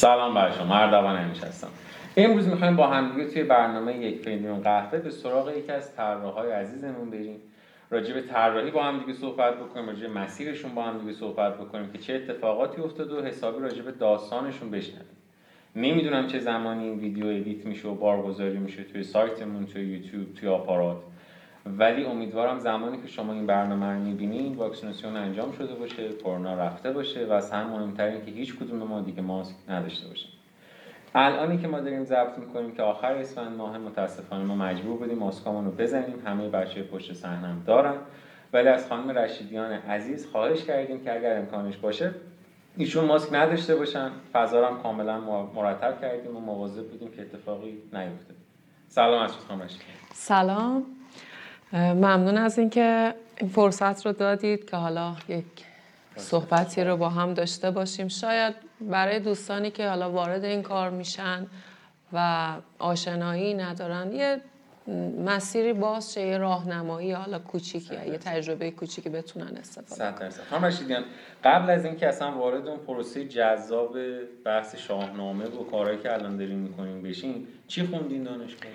سلام بر شما اردوان همیش هستم. امروز می‌خوایم با همدیگه توی برنامه یک فیلم قهوه به سراغ یکی از طراحهای عزیزمون بریم. راجع به طراحی با هم دیگه صحبت بکنیم راجع مسیرشون با هم دیگه صحبت بکنیم که چه اتفاقاتی افتاده و حسابی راجع به داستانشون بشنویم. نمی‌دونم چه زمانی این ویدیو ادیت میشه و بارگذاری میشه توی سایتمون توی یوتیوب توی آپارات. ولی امیدوارم زمانی که شما این برنامه رو می‌بینید واکسیناسیون انجام شده باشه کرونا رفته باشه و از هم مهمتر که هیچ کدوم ما دیگه ماسک نداشته باشیم. الانی که ما داریم ضبط می‌کنیم که آخر اسفند ماه متاسفانه ما مجبور بودیم ماسکامون رو بزنیم. همه بچه پشت صحنه دارن. ولی از خانم رشیدیان عزیز خواهش کردیم که اگر امکانش باشه ایشون ماسک نداشته باشن. فضا هم کاملا مرتب کردیم و مواظب بودیم که اتفاقی نیفته. سلام از خانم سلام. ممنون از اینکه این فرصت رو دادید که حالا یک صحبتی رو با هم داشته باشیم. شاید برای دوستانی که حالا وارد این کار میشن و آشنایی ندارن یه مسیری باز شه یه راهنمایی حالا کوچیکی یه تجربه کوچیکی بتونن استفاده کنن. خانم رشیدیان قبل از اینکه اصلا وارد اون پروسه جذاب بحث شاهنامه و کارهایی که الان داریم می‌کنیم بشین چی خوندین دانشگاه؟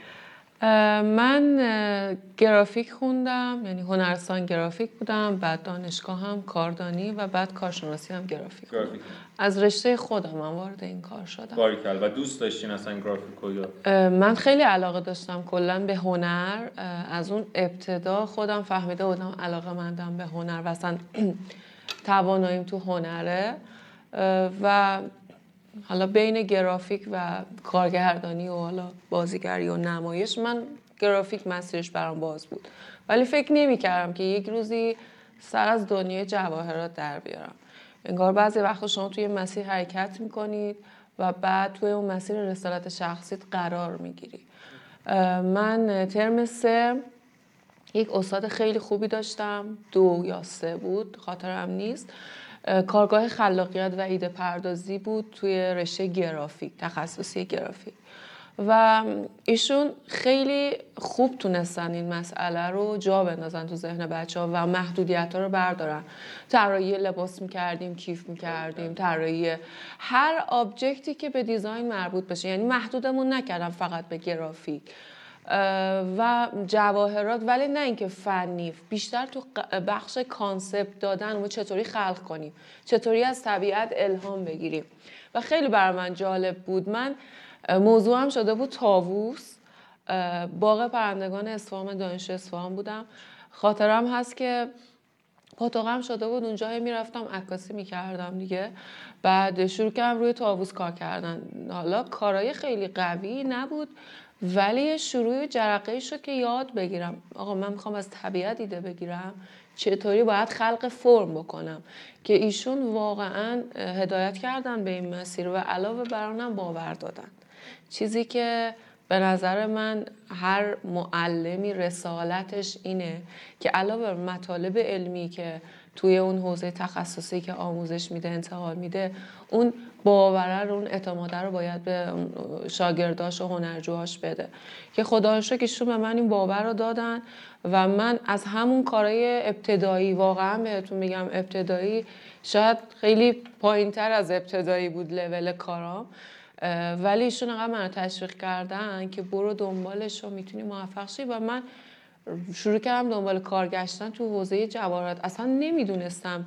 من گرافیک خوندم یعنی هنرستان گرافیک بودم بعد دانشگاه هم کاردانی و بعد کارشناسی هم گرافیک, گرافیک. از رشته خودم من وارد این کار شدم. باریکل. و دوست داشتین اصلا گرافیک من خیلی علاقه داشتم کلا به هنر. از اون ابتدا خودم فهمیده بودم علاقه مندم به هنر و اصلا تواناییم تو هنره. و حالا بین گرافیک و کارگردانی و حالا بازیگری و نمایش من گرافیک مسیرش برام باز بود. ولی فکر نمی کردم که یک روزی سر از دنیای جواهرات در بیارم. انگار بعضی وقتا شما توی مسیر حرکت می‌کنید و بعد توی اون مسیر رسالت شخصیت قرار می‌گیری. من ترم سه یک استاد خیلی خوبی داشتم دو یا سه بود خاطرم نیست. کارگاه خلاقیت و ایده پردازی بود توی رشته گرافیک تخصصی گرافیک. و ایشون خیلی خوب تونستن این مسئله رو جا بندازن تو ذهن بچه ها و محدودیت ها رو بردارن. طراحی لباس می‌کردیم کیف می‌کردیم طراحی هر object ی که به design مربوط بشه. یعنی محدودمون نکردم فقط به گرافیک. و جواهرات ولی نه اینکه فنی بیشتر تو بخش concept دادن و چطوری خلق کنیم. چطوری از طبیعت الهام بگیریم. و خیلی برای من جالب بود. من موضوعم شده بود طاووس باغ پرندگان اصفهان دانشگاه اصفهان بودم. خاطرم هست که پاتوقم شده بود. اونجا می‌رفتم عکاسی می‌کردم دیگه. بعد شروع کردم روی تاووس کار کردن. حالا کارهای خیلی قوی نبود. ولی شروع جرقه شد که یاد بگیرم. آقا من می‌خوام از طبیعت ایده بگیرم. چطوری باید خلق فرم بکنم؟ که ایشون واقعا هدایت کردن به این مسیر و علاوه برانم باور دادن. چیزی که به نظر من هر معلمی رسالتش اینه که علاوه بر مطالب علمی که توی اون حوزه تخصصی که آموزش میده انتقال میده اون باوره رو اون اعتماده رو باید به شاگرداش و هنرجوهاش بده. که خدا که به من این باور رو دادن و من از همون کارهای ابتدایی واقعا بهتون میگم ابتدایی شاید خیلی پایین تر از ابتدایی بود لول کارام ولی ایشون انقدر منو تشویق کردن که برو دنبالش و می‌تونی موفق شی و من شروع کردم دنبال کار گشتن تو حوزه جواهرات. اصلا نمی‌دونستم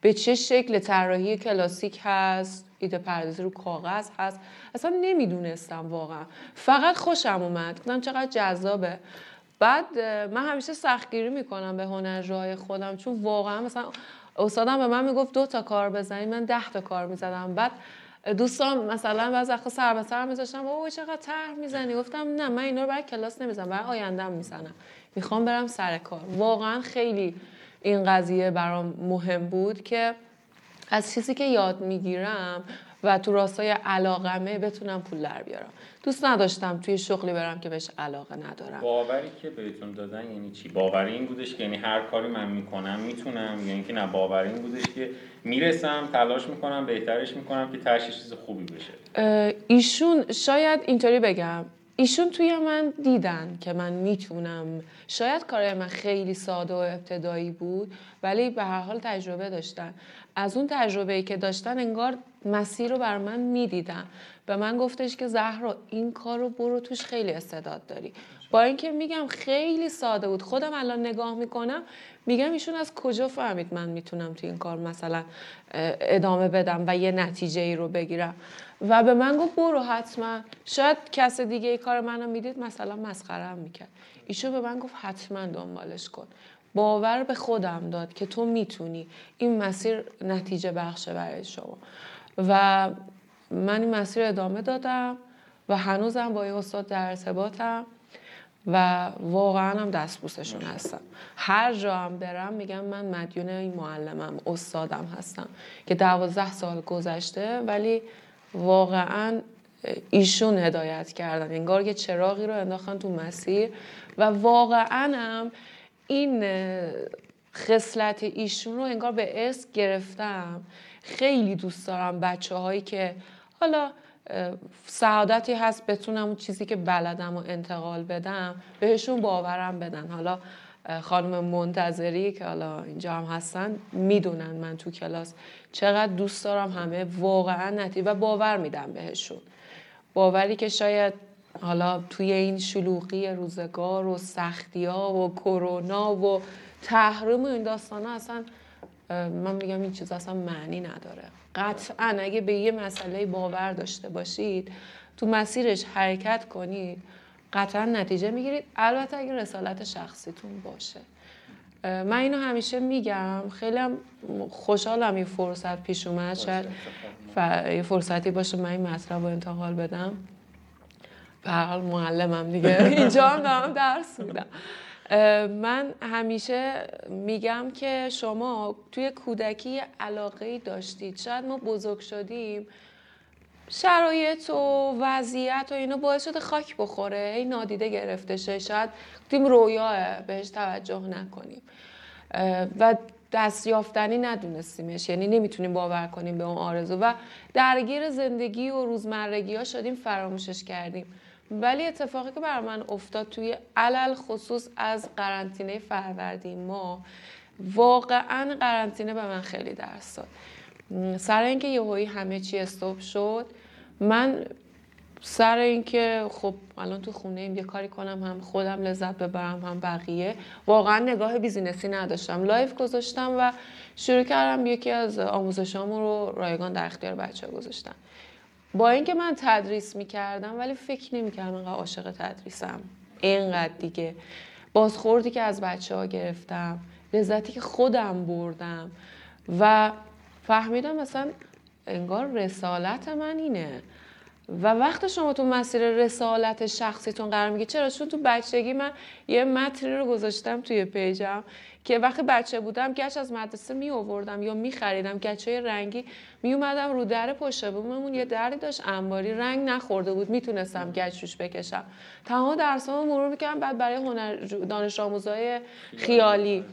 به چه شکل طراحی کلاسیک هست ایده پردازی رو کاغذ هست. اصلا نمی‌دونستم واقعا. فقط خوشم اومد. گفتم چقدر جذابه. بعد من همیشه سختگیری می‌کنم به هنرجوهای خودم چون واقعا مثلا استادم به من می‌گفت دو تا کار بزنی. من ده تا کار می‌زدم. بعد دوستان مثلا بعض وقتا سر به سر میذاشتم اوه چقدر طرح می‌زنی؟ گفتم نه من اینا رو برای کلاس نمی‌زنم برای آیندهم می‌زنم. می‌خوام برم سر کار. واقعا خیلی این قضیه برام مهم بود که از چیزی که یاد می‌گیرم و تو راستای علاقمه بتونم پول در بیارم. دوست نداشتم توی شغلی برم که بهش علاقه ندارم. باوری که بهتون دادن یعنی چی؟ باوری این بودش که یعنی هر کاری من می‌کنم می‌تونم؟ یعنی اینکه نه باوری این بودش که می‌رسم تلاش می‌کنم بهترش می‌کنم که ترش چیز خوبی بشه. ایشون شاید اینطوری بگم. ایشون توی من دیدن که من می‌تونم. شاید کارهای من خیلی ساده و ابتدایی بود ولی به هر حال تجربه داشتن. از اون تجربه که داشتن انگار مسیر رو بر من می‌دیدن. به من گفتش که زهرا این کار رو برو توش خیلی استعداد داری. با اینکه میگم خیلی ساده بود خودم الان نگاه می‌کنم میگم ایشون از کجا فهمید من می‌تونم تو این کار مثلا ادامه بدم و یه نتیجه ای رو بگیرم. و به من گفت برو حتما. شاید کس دیگه ای کار منو می‌دید مثلا مسخرم می‌کرد. ایشون به من گفت حتما دنبالش کن. باور به خودم داد که تو می‌تونی. این مسیر نتیجه بخشه برای شما. و من این مسیر ادامه دادم و هنوزم با این استاد در ارتباطم و واقعا هم دستبوسشون هستم. هر جا هم برم میگم من مدیون این معلمم استادم هستم که دوازده سال گذشته ولی واقعا ایشون هدایت کردن. انگار یه چراغی رو انداختن تو مسیر و واقعا هم این خصلت ایشون رو انگار به ارث گرفتم. خیلی دوست دارم بچه هایی که حالا سعادتی هست بتونم اون چیزی که بلدم و انتقال بدم بهشون باورم بدن. حالا خانم منتظری که حالا اینجا هم هستن می‌دونن من تو کلاس چقدر دوست دارم همه واقعا نتی و باور میدم بهشون. باوری که شاید حالا توی این شلوغی روزگار و سختی ها و کرونا و تحریم و این داستان ها اصلا من میگم این چیز اصلا معنی نداره. قطعا اگه به یه مسئله باور داشته باشید تو مسیرش حرکت کنید قطعا نتیجه می‌گیرید. البته اگه رسالت شخصیتون باشه. من اینو همیشه میگم. خیلی هم خوشحالم این فرصت پیش اومد. شاید یه فرصتی باشه من این مطلب رو انتقال بدم. به حال معلمم دیگه. اینجا هم دارم درس میدم. من همیشه میگم که شما توی کودکی علاقه داشتید. شاید ما بزرگ شدیم. شرایط و وضعیت و اینو باعث شده خاک بخوره. این نادیده گرفته شه. شاید تیم رویاه بهش توجه نکنیم. و دست یافتنی ندونستیمش. یعنی نمی‌تونیم باور کنیم به اون آرزو. و درگیر زندگی و روزمرگی ها شدیم فراموشش کردیم. ولی اتفاقی که بر من افتاد توی علل خصوص از قرنطینه فروردین ما واقعا قرنطینه به من خیلی درس داد. سر اینکه یهویی همه چی stop شد من سر اینکه خب الان تو خونه ایم یه کاری کنم هم خودم لذت ببرم هم بقیه. واقعا نگاه business ی نداشتم. live گذاشتم و شروع کردم یکی از آموزشامو رو رایگان در اختیار بچه گذاشتم. با اینکه من تدریس می‌کردم ولی فکر نمی‌کردم اینقدر عاشق تدریسم. اینقدر دیگه. بازخوردی که از بچه ها گرفتم لذتی که خودم بردم و فهمیدم مثلا انگار رسالت من اینه. و وقت شما تو مسیر رسالت شخصیتون قرار میگی چرا؟ چون تو بچگی من یه متنی رو گذاشتم توی پیجم که وقتی بچه بودم گچ از مدرسه می آوردم یا می خریدم گچ رنگی می اومدم رو در پشت بوممون یه دری داشت انباری رنگ نخورده بود می‌تونستم گچ روش بکشم. تمام درسامو مرور می‌کردم بعد برای هنر دانش آموزای خیالی.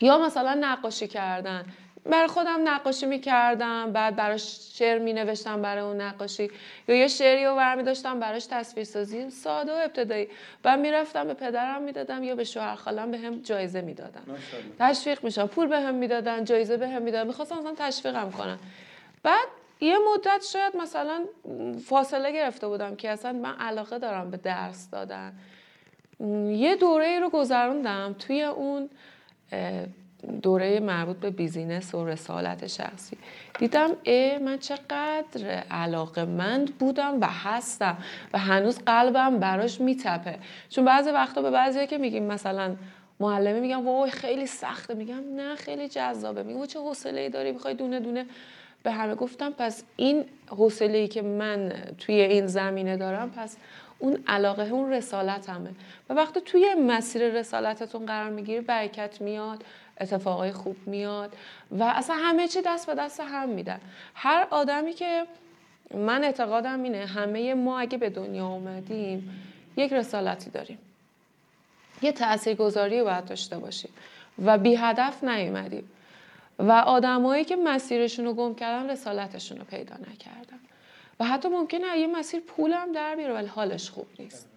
یا مثلا نقاشی کردن. برای خودم نقاشی می‌کردم بعد براش شعر می نوشتم برای اون نقاشی. یا یه شعری رو برمی داشتم براش تصویرسازی. ساده و ابتدایی. بعد می‌رفتم به پدرم می‌دادم یا به شوهر خالم به هم جایزه می‌دادن. تشویق میشم پول به هم می‌دادن جایزه به هم می‌دادن. می‌خواستم مثلا تشویقم کنم بعد یه مدت شاید مثلا فاصله گرفته بودم که اصلا من علاقه دارم به درس دادن. یه دوره ای رو گذروندم توی اون دوره مربوط به بیزینس و رسالت شخصی دیدم ای من چقدر علاقه مند بودم و هستم و هنوز قلبم براش میتپه. چون بعضی وقتا به بعضی که میگیم مثلا معلمی میگم وای خیلی سخته. میگم نه خیلی جذابه. میگم چه حوصله داری می‌خوای دونه دونه به همه. گفتم پس این حوصله ای که من توی این زمینه دارم پس اون علاقه اون رسالت همه و وقتی توی مسیر رسالتتون قرار می‌گیری برکت میاد. اتفاقای خوب میاد و اصلا همه چی دست به دست هم میدن. هر آدمی که من اعتقادم اینه همه ما اگه به دنیا اومدیم یک رسالتی داریم. یه تاثیرگذاری باید داشته باشیم و بی هدف نیومدیم. و آدمایی که مسیرشون رو گم کردن رسالتشون رو پیدا نکردن. و حتی ممکنه یه مسیر پولم در بیاره ولی حالش خوب نیست.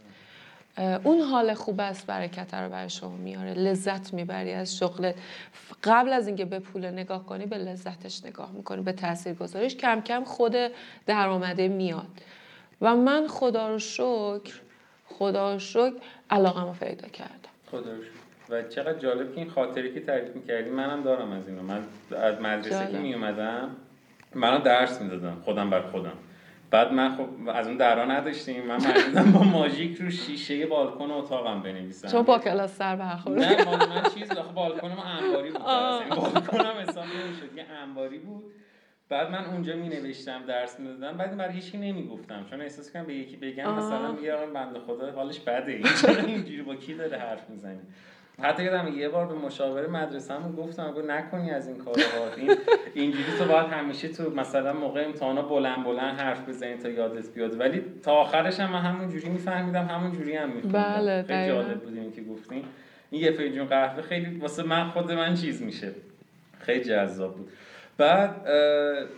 اون حال خوب است برکت رو برای شما میاره. لذت می‌بری از شغلت قبل از اینکه به پول نگاه کنی به لذتش نگاه می‌کنی. به تاثیر گذاریش کم کم خود درآمده میاد. و من خدا رو شکر خدا رو شکر علاقه رو پیدا کردم. خدا رو شکر. و چقدر جالب که این خاطری که تعریف می‌کردی منم دارم از اینو. من از مدرسه که میومدم منم درس می‌دادم خودم بر خودم. بعد من خب از اون درا نداشتیم من مجبورم با ماژیک رو شیشه بالکن اتاقم بنویسم. چون با کلاس سر برخورد. نه من چیز آخه بالکن ما انباری بود یعنی بالکنم حساب نمی‌شد یه انباری بود. بعد من اونجا می نوشتم درس می دادم بعد برای هیچی نمی گفتم چون احساس کنم به یکی بگم مثلا بیارم بنده خدا حالش بده. اینجوری با کی داره حرف می‌زنه؟ حتی یادم یه بار به مشاور مدرسه‌مون گفتم گفت نکنی از این کارا این اینجوری تو باید همیشه تو مثلا موقع امتحانا بلند بلند حرف بزنی تا یادت بیاد. ولی تا آخرش هم من همون جوری میفهمیدم همون جوری هم میخوندم بله خیلی جالب بود که گفتین این یه فنجون قهوه خیلی واسه من خود من چیز میشه. خیلی جذاب بود. بعد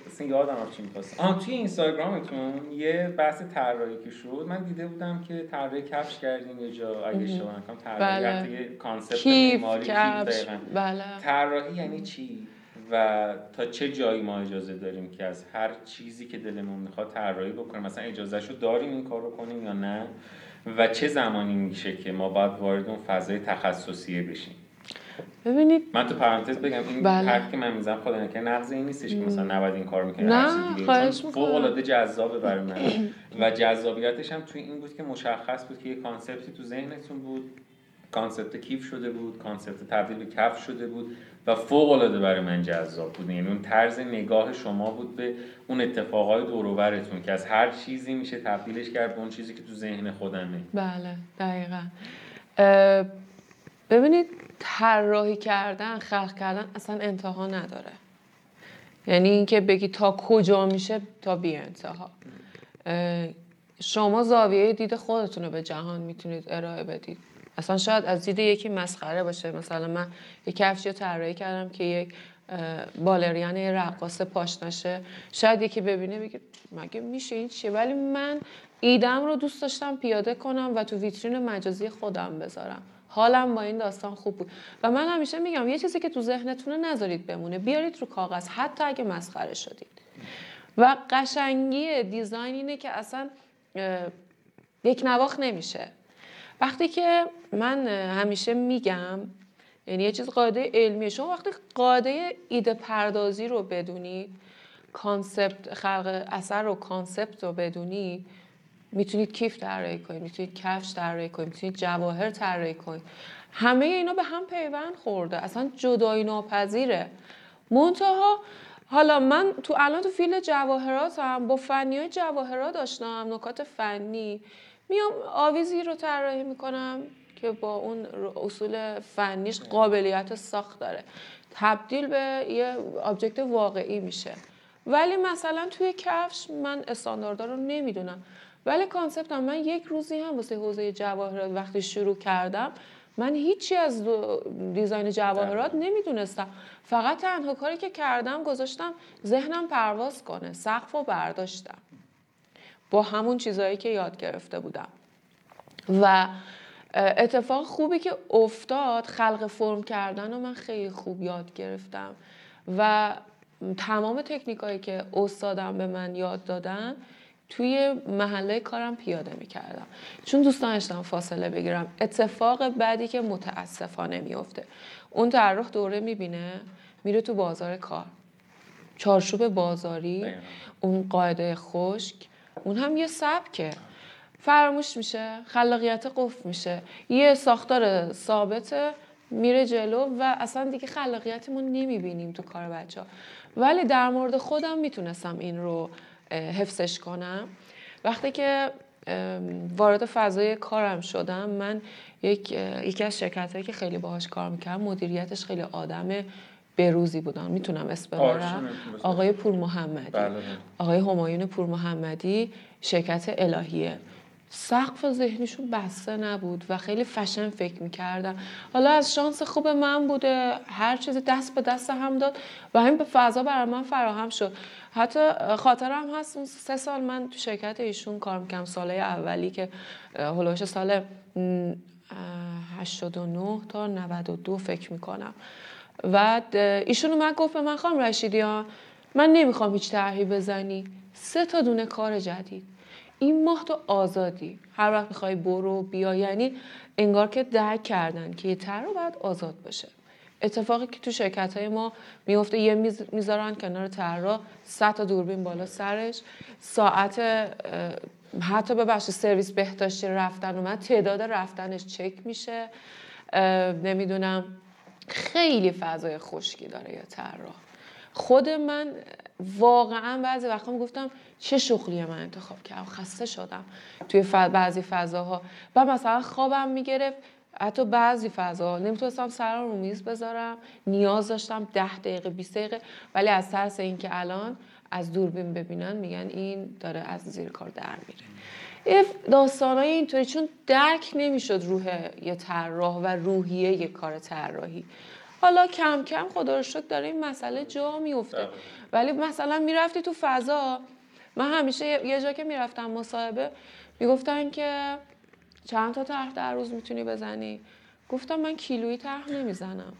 اصلا یادم چی می‌خواست آن توی اینستاگرامتون یه بحث طراحی که شد من دیده بودم که طراحی کفش کردین یه جا. اگه اشتباه نکنم طراحی بله. کانسپت معماری کفش بله. طراحی یعنی چی؟ و تا چه جایی ما اجازه داریم که از هر چیزی که دلمون می‌خواد طراحی بکنیم؟ مثلا اجازهشو داریم این کار رو کنیم یا نه؟ و چه زمانی میشه که ما باید وارد اون فضای تخصصیه بشیم؟ ببینید. من تو پرانتز بگم این بله. حرف که من می‌زنم خدا نکنه نقض این نیستش که مثلا نباید این کار می‌کنه نه خواهش فوق العاده جذابه برای من. و جذابیتش هم توی این بود که مشخص بود که یه کانسپتی تو ذهنتون بود. concept کیف شده بود concept تبدیل به کیف شده بود و فوق العاده برای من جذاب بود. یعنی اون طرز نگاه شما بود به اون اتفاقای دور که از هر چیزی میشه تبدیلش کرد به اون چیزی که تو ذهن خودمه. بله دقیقا. ببینید طراحی کردن خلق کردن اصلا انتها نداره. یعنی اینکه بگی تا کجا میشه تا بی انتها. شما زاویه دید خودتون رو به جهان می‌تونید ارائه بدید. اصلا شاید از دید یکی مسخره باشه. مثلا من یک کفشی طراحی کردم که یک بالریان رقاص پاشنشه شاید یکی ببینه بگه مگه میشه؟ این چیه؟ ولی من ایدم رو دوست داشتم پیاده کنم و تو ویترین مجازی خودم بذارم. حالم با این داستان خوب بود. و من همیشه میگم یه چیزی که تو ذهنتونه نذارید بمونه بیارید رو کاغذ حتی اگه مسخره شدید. و قشنگی design اینه که اصلا یکنواخت نمیشه. وقتی که من همیشه میگم یعنی یه چیز قاعده علمیه شما وقتی قاعده ایده پردازی رو بدونید concept خلق اثر رو concept رو بدونید می‌تونید کیف طراحی کنید می‌تونید کفش طراحی کنید می‌تونید جواهر طراحی کنید. همه اینا به هم پیوند خورده اصلا جدایی ناپذیره. منتها حالا من تو الان تو field جواهرات هم با فنی های جواهرات داشتم نکات فنی میام آویزی رو طراحی می‌کنم که با اون اصول فنیش قابلیت ساخت داره. تبدیل به یه object واقعی میشه. ولی مثلا توی کفش من استانداردها رو نمی‌دونم. ولی concept م. من یک روزی هم واسه حوزه جواهرات وقتی شروع کردم من هیچی از دیزاین جواهرات نمی‌دونستم. فقط تنها کاری که کردم گذاشتم ذهنم پرواز کنه سقف رو برداشتم. با همون چیزهایی که یاد گرفته بودم. و اتفاق خوبی که افتاد خلق فرم کردن رو من خیلی خوب یاد گرفتم. و تمام تکنیکایی که استادم به من یاد دادن توی محله کارم پیاده می‌کردم. چون دوست داشتم فاصله بگیرم. اتفاق بعدی که متاسفانه میفته اون طراح دوره می‌بینه میره تو بازار کار. چارچوب بازاری اون قاعده خشک. اون هم یه سبکه. فراموش میشه خلاقیت قفل میشه. یه ساختار ثابته میره جلو و اصلا دیگه خلاقیتمون نمی‌بینیم تو کار بچه ها ولی در مورد خودم می‌تونستم این رو حفظش کنم. وقتی که وارد فضای کارم شدم من یک یکی از شرکت هایی که خیلی باهاش کار می‌کردم مدیریتش خیلی آدم بروزی بودن. می‌تونم اسم ببرم؟ آقای پور محمدی بله. آقای همایون پور محمدی شرکت الهیه. سقف ذهنیشون بسته نبود و خیلی فشن فکر می‌کردن. حالا از شانس خوب من بوده هر چیزی دست به دست هم داد و همین به فضا برای من فراهم شد. حتی خاطرم هست اون سه سال من تو شرکت ایشون کار می‌کردم ساله اولی که هلوش سال 89 تا 92 فکر می‌کنم. و ایشون اومد گفت به من خواهم رشیدی ها من نمی‌خوام هیچ طرحی بزنی. سه تا دونه کار جدید این ماه تو آزادی. هر وقت می‌خوای برو بیا یعنی انگار که درک کردن که یه طرح باید آزاد باشه. اتفاقی که تو شرکت های ما میفته یه میز می‌ذارن کنار طرح 100 تا دوربین بالا سرش. ساعت حتی به بخش سرویس بهداشتی رفتن اومد تعداد رفتنش چک میشه. نمی‌دونم خیلی فضای خشکی داره یه طراح خود من واقعا بعضی وقتا گفتم چه شغلی من انتخاب کردم خسته شدم توی بعضی فضاها. و مثلا خوابم می‌گرفت حتی بعضی فضاها. نمی‌تونستم سرم رو میز بذارم نیاز داشتم ده دقیقه 20 دقیقه. ولی از ترس اینکه الان از دوربین ببینن میگن این داره از زیر کار در میره. داستانای اینطوری چون درک نمی‌شد روح یه طراح و روحیه یه کار طراحی. حالا کم کم خدا رو شکر داره این مسئله جا میفته. ولی مثلا می‌رفتی تو فضا من همیشه یه جا که می‌رفتم مصاحبه می‌گفتن که چند تا طرح در روز می‌تونی بزنی؟ گفتم من کیلویی طرح نمی‌زنم.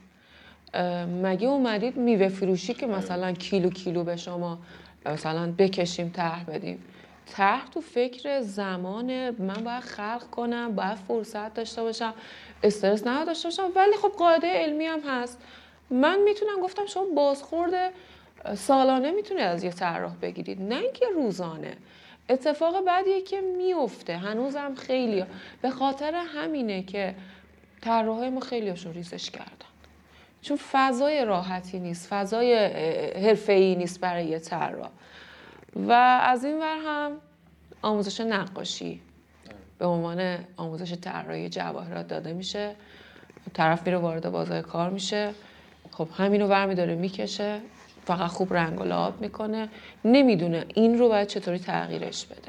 مگه اومدید میوه فروشی که مثلا کیلو کیلو به شما مثلا بکشیم طرح بدیم؟ طرح تو فکر زمان من باید خلق کنم باید فرصت داشته باشم. استرس نداشته باشم ولی خب قاعده علمی هم هست. من می‌تونم گفتم شما بازخورد سالانه می‌تونید از یه طراح بگیرید. نه اینکه روزانه. اتفاق بعدیه که میفته. هنوزم خیلی به خاطر همینه که طراحای ما خیلیشون ریزش کردن. چون فضای راحتی نیست فضای حرفه‌ای نیست برای یه طراح. و از این ور هم آموزش نقاشی. به عنوان آموزش طراحی جواهرات داده میشه. طرف میره وارد بازار کار میشه. خب همینو برمی داره می‌کشه. فقط خوب رنگ و لعاب می‌کنه. نمی‌دونه این رو باید چطوری تغییرش بده.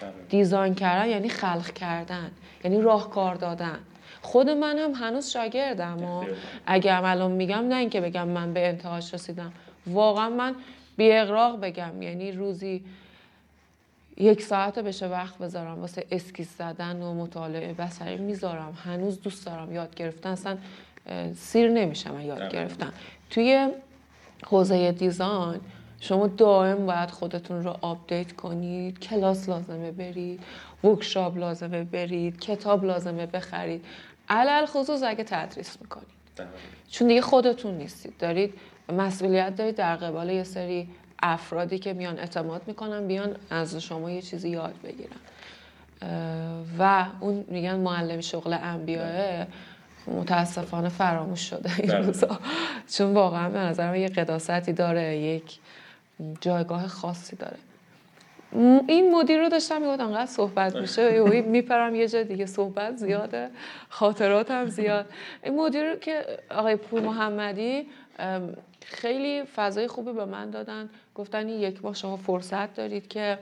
بله. design کردن یعنی خلق کردن یعنی راهکار دادن. خود من هم هنوز شاگردم و اگر الان میگم نه اینکه بگم من به انتهاش رسیدم. واقعا من بی اغراق بگم. یعنی روزی یک ساعت بشه وقت بذارم واسه اسکیس زدن و مطالعه بصری می‌ذارم. هنوز دوست دارم یاد گرفتن. اصلا سیر نمیشم یاد گرفتن. توی حوزه design شما دائم باید خودتون رو update کنید کلاس لازمه برید workshop لازمه برید کتاب لازمه بخرید. علی‌الخصوص اگه تدریس می‌کنید. چون دیگه خودتون نیستید. دارید مسئولیت دارید در قبال یه سری افرادی که میان اعتماد می‌کنن بیان از شما یه چیزی یاد بگیرن. و اون میگن معلم شغل انبیاء متاسفانه فراموش شده این بله. روزا. چون واقعا به نظرم یه قداستی داره یک جایگاه خاصی داره. این مدیر رو داشتم می‌گفت انقدر صحبت میشه؟ میپرم یه جا دیگه. صحبت زیاده خاطراتم زیاد. این مدیر که آقای پور محمدی خیلی فضای خوبی به من دادن. گفتن یک ماه شما فرصت دارید که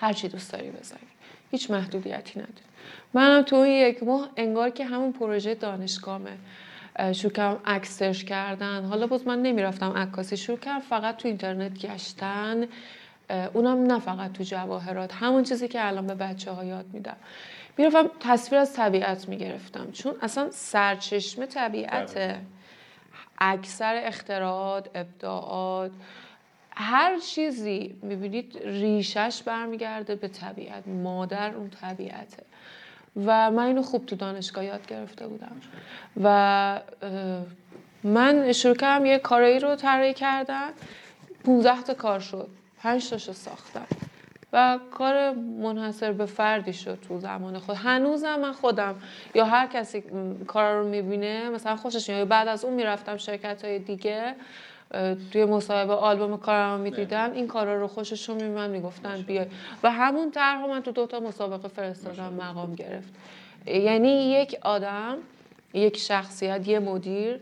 هر چی دوست داری بزنید هیچ محدودیتی نداری منم تو این یک ماه انگار که همون پروژه دانشگاهمه. شروع کردم عکس کردن. حالا باز من نمی‌رفتم عکاسی. شروع کردم فقط تو اینترنت گشتن. اونم نه فقط تو جواهرات. همون چیزی که الان به بچه ها یاد میدم. می‌رفتم تصویر از طبیعت می‌گرفتم. چون اصلا سرچشمه طبیعت. بله. اکثر اختراعات ابداعات هر چیزی می‌بینید ریشش برمیگرده به طبیعت مادر اون طبیعته. و من اینو خوب تو دانشگاه یاد گرفته بودم. و من شروع کردم یه کارایی رو طراحی کردم 15 تا کار شد. 5 تاشو ساختم. و کار منحصر به فردی شد تو زمان خود. هنوزم من خودم یا هر کسی کار رو می‌بینه مثلا خوشش یا بعد از اون می‌رفتم شرکت های دیگه توی مصاحبه آلبوم کارم می‌دیدن این کارا رو خوششون میمن می‌گفتن بیای و همون طرح من تو دوتا مسابقه فرستادم مقام گرفت. یعنی یک آدم یک شخصیت یه مدیر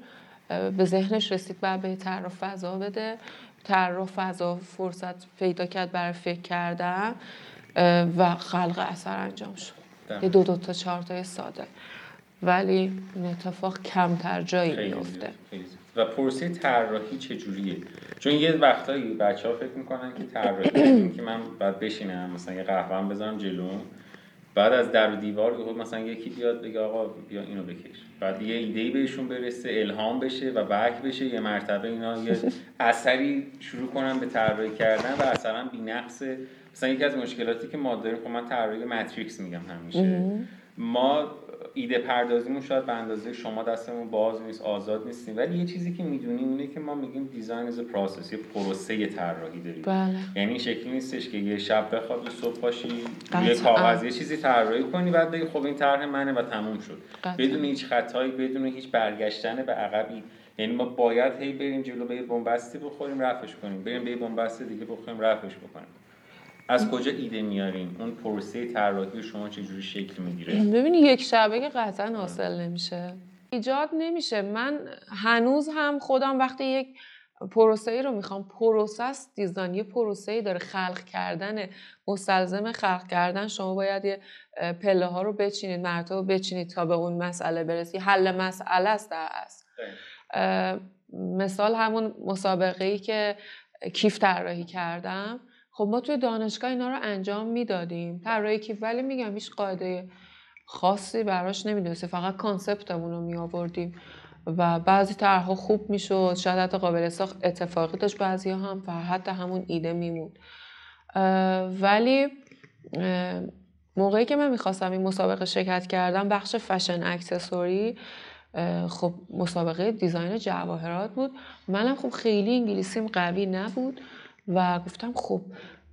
به ذهنش رسید بعد به طرح فضا بده. طرح فضا فرصت پیدا کرد برای فکر کردن و خلق اثر انجام شد. یه دو دو تا چهار تای ساده. ولی این اتفاق کمتر جایی میفته. و پروسه طراحی چجوریه؟ چون یه وقتایی بچه ها فکر می‌کنن که طراحی که من باید بشینم مثلا یه قهوه بذارم جلوم بعد از در و دیوار یهو مثلا یکی بیاد بگه آقا بیا اینو بکش. بعد یه ایده بهشون برسه الهام بشه و بک بشه یه مرتبه اینا یه اثری شروع کنن به طراحی کردن و اثرا بی‌نقصه مثلا یکی از مشکلاتی که ما داریم خب من طراحی ماتریکس میگم همیشه. ما ایده پردازیمون شاید به اندازه شما دستمون باز نیست آزاد نیستیم. ولی یه چیزی که می‌دونیم اینه که ما میگیم design از process یه پروسه طراحی داریم. بله. یعنی این شکلی نیستش که یه شب بخواب و صبح پاشی روی قطعاً. کاغذ یه چیزی طراحی کنی بعد بگی خب این طرح منه و تموم شد. قطعاً. بدون هیچ خطایی بدون هیچ برگشتن به عقبی. یعنی ما باید هی بریم جلو به بنبستی بخوریم رفعش کنیم. بریم به بنبست دیگه بخوریم رفعش بکنیم. از کجا ایده میاریم اون پروسه طراحی شما چجوری شکل می‌گیره؟ ببینی یک شبه که قطعا حاصل نمیشه. ایجاد نمیشه. من هنوز هم خودم وقتی یک پروسه ای رو می‌خوام process design یه پروسه ای داره خلق کردن مستلزم خلق کردن شما باید یه پله ها رو بچینید مرتبه بچینید تا به اون مسئله برسی حل مسئله است در اصل مثال همون مسابقه ای که کیف طراحی کردم. خب ما توی دانشگاه اینا رو انجام می‌دادیم. طراحی کیف ولی میگم هیچ قاعده خاصی براش نمی‌دونستیم. فقط concept مون رو می آوردیم و بعضی طرحها خوب می‌شد. شاید حتی قابل ساخت اتفاقی داشت. بعضی هم و حتی همون ایده میموند. ولی موقعی که من می‌خواستم این مسابقه شرکت کردم بخش fashion accessory خب مسابقه design جواهرات بود. منم خب خیلی انگلیسیم قوی نبود. و گفتم خب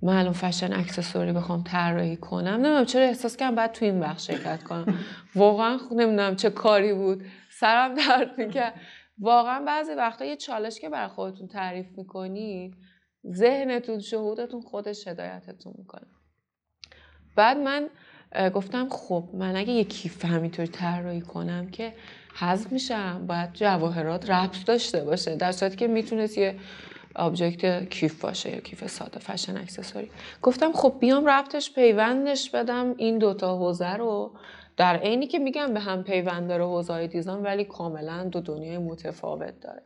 من الان فشن اکسسوری بخوام طراحی کنم. نمی‌دونم چرا احساس کردم بعد تو این بخش شرکت کنم. واقعا خب نمی‌دونم چه کاری بود. سرم درد می‌کرد. واقعا بعضی وقتا یه چالش که برای خودتون تعریف می‌کنی ذهنتون شهودتون خودش هدایتتون می‌کنه. بعد من گفتم خب من اگه یه کیف همینطوری طراحی کنم که حذف میشم باید جواهرات ربط داشته باشه. در صورتی که می‌تونست یه object کیف باشه یا کیف ساده fashion accessory. گفتم خب بیام ربطش پیوندش بدم این دوتا حوزه رو. در عینی که میگم به هم پیوند داره حوزه design ولی کاملا دو دنیای متفاوت داره.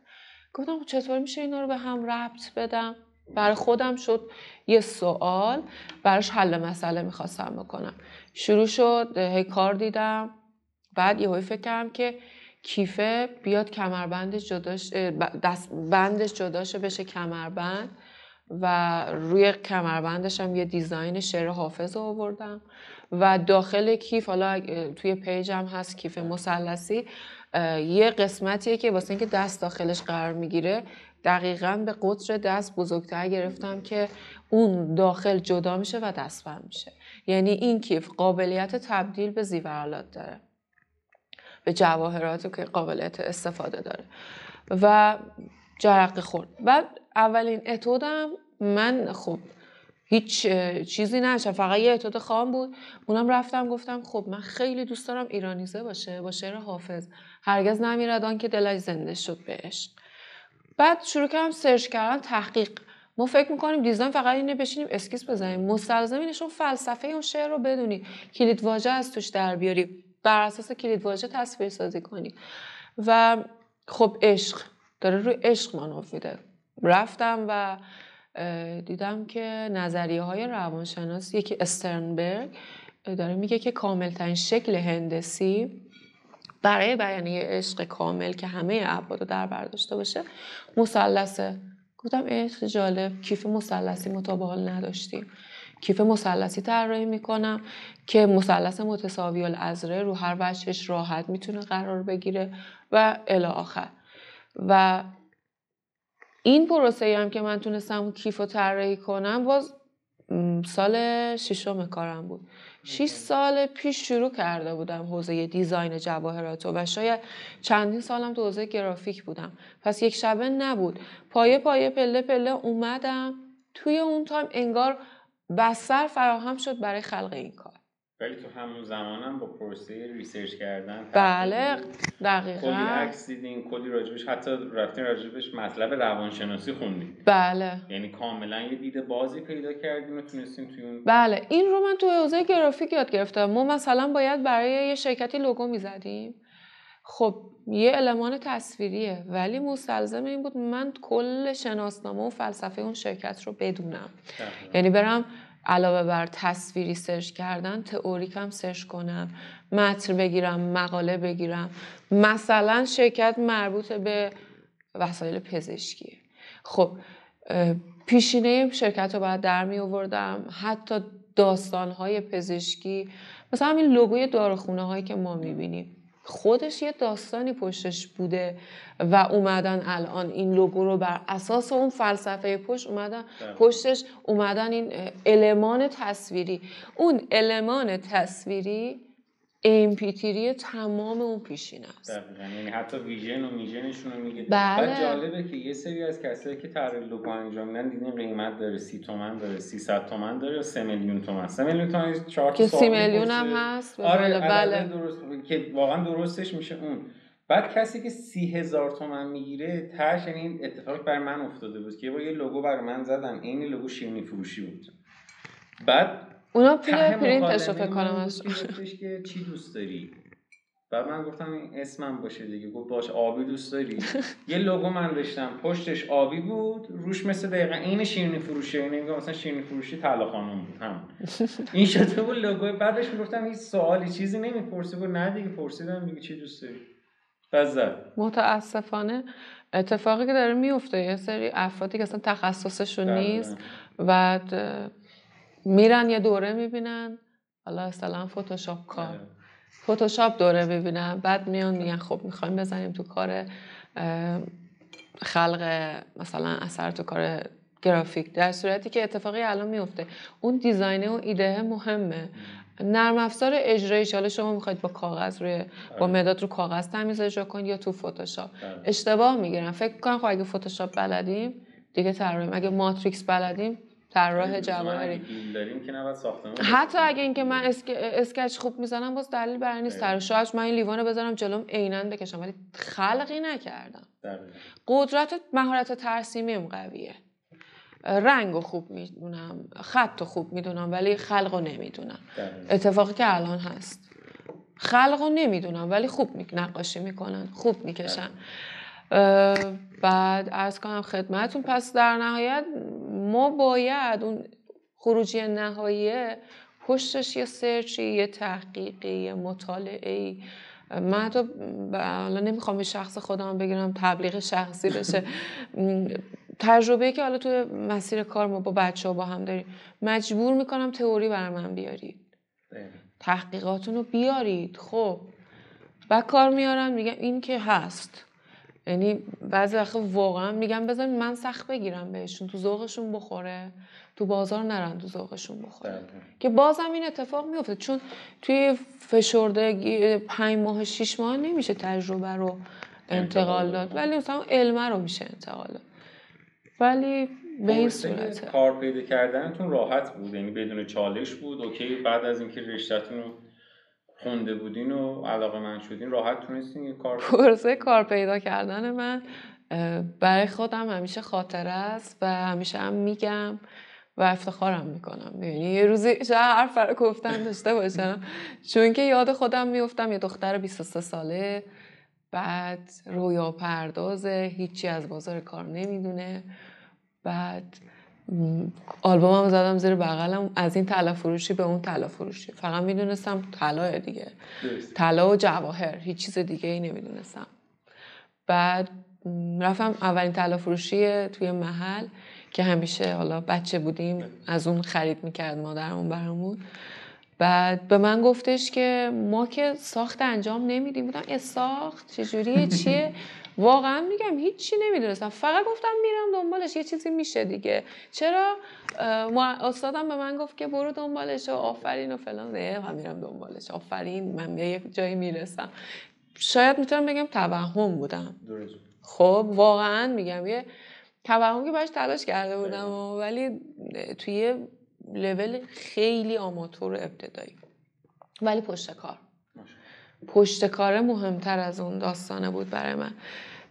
گفتم خب چطور میشه اینا رو به هم ربط بدم؟ برای خودم شد یه سوال براش حل مسئله می‌خواستم بکنم. شروع شد هی کار دیدم. بعد یهو فکر کردم که کیفه بیاد کمربندش جداش دست بندش جداشه بشه کمربند و روی کمربندش هم یه دیزاین شعر حافظ رو آوردم و داخل کیف حالا توی پیجم هست کیف مثلثی یه قسمتیه که واسه اینکه دست داخلش قرار می‌گیره دقیقا به قطر دست بزرگتر گرفتم که اون داخل جدا میشه و دستبند میشه. یعنی این کیف قابلیت تبدیل به زیورالات داره. به جواهرات که قابلیت استفاده داره. و جرقه خورد بعد اولین اتودم من خب هیچ چیزی نشم فقط یه اتود خام بود. اونم رفتم گفتم خب من خیلی دوست دارم ایرانیزه باشه با شعر حافظ. هرگز نمیرد آن که دلش زنده شد به عشق بعد شروع کردم search کردن تحقیق. ما فکر می‌کنیم design فقط اینه بشینیم اسکیس بزنیم. مستلزم اینه شما فلسفه اون شعر رو بدونی. کلید واژه از توش در بیاری. بر اساس کلید واژه تصویر سازی کنی. و خب عشق. داره روی عشق مانور میده. رفتم و دیدم که نظریه های روانشناس یکی استرنبرگ داره میگه که کاملترین شکل هندسی برای بیان یه عشق کامل که همه ابعاد رو در بر داشته باشه مثلثه. گفتم عشق جالب. کیف مثلثی حال نداشتیم. کیف مثلثی طراحی می‌کنم که مثلث متساوی الازره رو هر وجهش راحت می‌تونه قرار بگیره و الی آخر. و این پروسه هم که من تونستم کیف رو طراحی کنم باز سال ششم کارم بود. شیش سال پیش شروع کرده بودم حوزه design جواهرات و شاید چندین سالم تو حوزه گرافیک بودم. پس یک شبه نبود. پایه پایه پله پله اومدم. توی اون time انگار بستر فراهم شد برای خلق این کار. ولی تو همون زمانم با پروسه research کردن بله کلی دقیقا. عکس دیدین کلی راجبش حتی رفتین راجبش مطلب روانشناسی خوندین بله. یعنی کاملا یه دید بازی پیدا کردین و تونستین توی اون بله. این رو من تو حوزه گرافیک یاد گرفتم. ما مثلا باید برای یه شرکتی لوگو می‌زدیم. خب یه المان تصویریه ولی مستلزم این بود من کل شناسنامه و فلسفه اون شرکت رو بدونم. یعنی برم علاوه بر تصویری سرچ کردن تئوریک هم سرچ کنم متن بگیرم مقاله بگیرم. مثلا شرکت مربوط به وسایل پزشکی. خب پیشینه شرکت رو باید در می آوردم. حتی داستانهای پزشکی مثلا همین لوگوی داروخونه هایی که ما می‌بینیم. خودش یه داستانی پشتش بوده و اومدن الان این لوگو رو بر اساس اون فلسفه پشت اومدن. پشتش اومدن این المان تصویری اون المان تصویری امپیتیری تمام اون پیشینه است. یعنی حتی ویژن و میژنشون رو میگه. بله. بعد جالبه که یه سری از کسایی که طراحی لوگو انجام میدن دیدین قیمت داره 30 تومن داره 300 تومن داره 3 میلیون تومن 3 میلیون تومن 4 که سی میلیون هم هست. آره بله, بله. درست. که واقعا درستش میشه اون. بعد کسی که سی هزار تومن می‌گیره تاش یعنی این اتفاق بر من افتاده بود که یه بار یه لوگو برای من زدم این لوگو شیرینی فروشی بود. بعد اونا پول پرینتش رو فکر کنم از که چی دوست داری؟ بعد من گفتم این اسمم باشه دیگه. گفت باش آبی دوست داری. یه لوگو من داشتم. پشتش آبی بود. روش مثل دقیقا این شیرینی فروشی یعنی میگم مثلا شیرینی فروشی طلا خانم بود. هم این شده بود لوگو بعدش می‌گفتم این سوالی چیزی نمی‌پرسی. بود نه دیگه پرسیدم میگه چی دوست داری. بعد زد. متاسفانه اتفاقی که داره میفته یه سری افرادی که اصلا تخصصشون دقیقاً. نیست و میرن یه دوره می‌بینن؟ حالا اصلا فتوشاپ کار. آره. فتوشاپ دوره ببینن بعد میان میگن خب می‌خوایم بزنیم تو کار خلق مثلا اثر تو کار گرافیک. در صورتی که اتفاقی الان میفته. اون دیزاینه و ایده مهمه. نرم افزار اجرایی حالا شما می‌خواید با کاغذ روی با آره. مداد رو کاغذ تمیز اجرا کنید یا تو فتوشاپ بله. اشتباه می‌گیرن. فکر کنم خب اگه فتوشاپ بلدیم دیگه طراحیم اگه ماتریکس بلدیم طراح اگه جواهری بیل داریم که نباید حتی اگه اینکه من اسک... اسکچ خوب می‌زنم باز دلیل بر نیست. طراح. شاید من این لیوانو بذارم جلوم عینا بکشم ولی خلقی نکردم دقیقاً. قدرت مهارت ترسیمیم قویه رنگ رو خوب می‌دونم خط رو خوب می‌دونم ولی خلق رو نمی‌دونم. اتفاقی که الان هست خلق رو نمی‌دونم ولی خوب می... نقاشی می‌کنن خوب می‌کشن بعد ارز کنم خدمتون پس در نهایت ما باید اون خروجی نهاییه پشتش یه سرچی یه تحقیقی یه مطالعه من حتی حالا نمی‌خوام به شخص خودم بگیرم تبلیغ شخصی بشه. تجربه که حالا توی مسیر کار ما با بچه ها با هم داریم. مجبور می‌کنم تئوری بر من بیارید. تحقیقاتون رو بیارید. خب. و کار میارن میگم این که هست. یعنی بعضی وقت واقعا میگم بذارین من سخت بگیرم بهشون تو ذوقشون بخوره تو بازار نرن تو ذوقشون بخوره. که بازم این اتفاق میفته چون توی فشردگی پنج ماه شیش ماه نمیشه تجربه رو انتقال داد. ولی مثلا علمه رو میشه انتقال داد. ولی به این صورته. کار پیدا کردنتون راحت بود؟ یعنی بدون چالش بود؟ اوکی بعد از اینکه رشتهتون رو خونده بودین و علاقه من شدین راحت تونستین یه کار پروسه کار پیدا کردن من برای خودم همیشه خاطره است و همیشه هم میگم و افتخارم می‌کنم. یعنی یه روزی شاید حرف برای گفتن داشته باشم. چون که یاد خودم میفتم یه دختر 23 ساله بعد رویا پردازه هیچی از بازار کار نمی‌دونه. بعد آلبومم زدم زیر بغلم. از این طلا فروشی به اون طلا فروشی. فقط می‌دونستم طلاه دیگه. طلا و جواهر. هیچ چیز دیگه ای نمی‌دونستم. بعد رفتم اولین طلا فروشی توی محل که همیشه حالا بچه بودیم از اون خرید می‌کرد مادرمون برامون. بعد به من گفتش که ما که ساخت انجام نمیدیم. بودم اه ساخت؟ چجوریه؟ چیه؟ واقعا میگم هیچی نمی‌دونستم. فقط گفتم میرم دنبالش یه چیزی میشه دیگه. چرا؟ استادم به من گفت که برو دنبالش و آفرین و فلان. اه، من میرم دنبالش. آفرین من به یک جایی می‌رسم. شاید می‌تونم بگم توهم بودم. خب واقعا میگم یه توهم که باش تلاش کرده بودم و ولی توی یه لول خیلی آماتور و ابتدایی. ولی پشت کار. پشت کار مهمتر از اون داستانه بود برای من.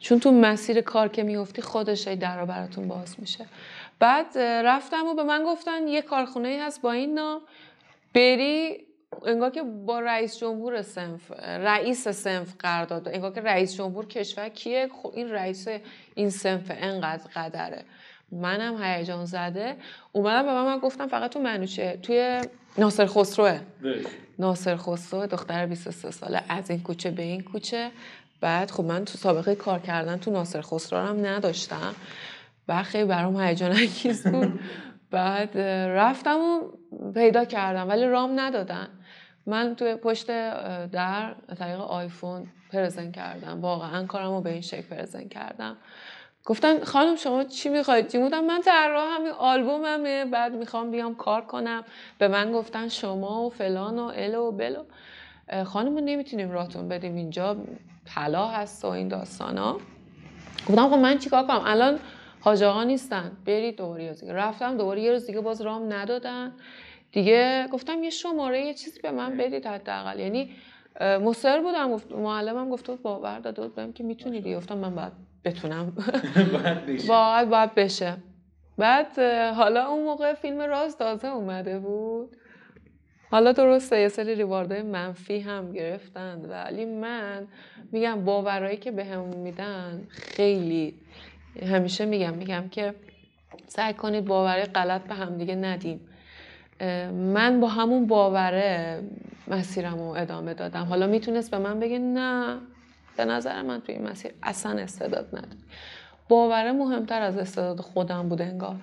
چون تو مسیر کار که میفتی خودش در براتون باز میشه. بعد رفتم و به من گفتن یه کارخونه هست با این نام. بری انگار که با رئیس جمهور سنف رئیس سنف قرارداد انگار که رئیس جمهور کشور کیه؟ خب این رئیس این سنف انقدر قدره. منم هیجان زده. اومدم به من, من گفتم فقط تو منوچه توی ناصر خسروه. ناصر خسرو دختر 23 ساله از این کوچه به این کوچه. بعد خب من تو سابقه کار کردن تو ناصر خسرو هم نداشتم بعد خیلی برام هیجان انگیز بود. بعد رفتم و پیدا کردم ولی رام ندادن. من توی پشت در طریق آیفون پرزن کردم. واقعا کارم رو به این شکل پرزن کردم. گفتن خانم شما چی می‌خواید؟ چی بودم؟ من طراح همین آلبوممه بعد می‌خوام بیام کار کنم. به من گفتن شما و فلان و ال و بلو خانم نمی‌تونیم راتون بدیم اینجا. طلا هست و این داستان ها گفتم خب من چیکار کنم؟ الان حاج آقا نیستن. برید دوباره یه رفتم دوباره یه روز دیگه باز رام ندادن. دیگه گفتم یه شماره یه چیزی به من بدید حداقل. یعنی مصر بودم. معلمم گفته بود باور داده بود بهم که می‌تونی گفتم من باید بتونم. باید باید بشه. بعد حالا اون موقع فیلم راز تازه اومده بود. حالا درسته یه سری ریواردهای منفی هم گرفتند ولی من میگم باورایی که به میدن خیلی همیشه میگم میگم که سعی کنید باورهای غلط به همدیگه ندیم. من با همون باوره مسیرم رو ادامه دادم. حالا می‌تونست به من بگه نه به نظر من توی این مسیر اصلا استعداد نداره باوره مهمتر از استعداد خودم بود انگار.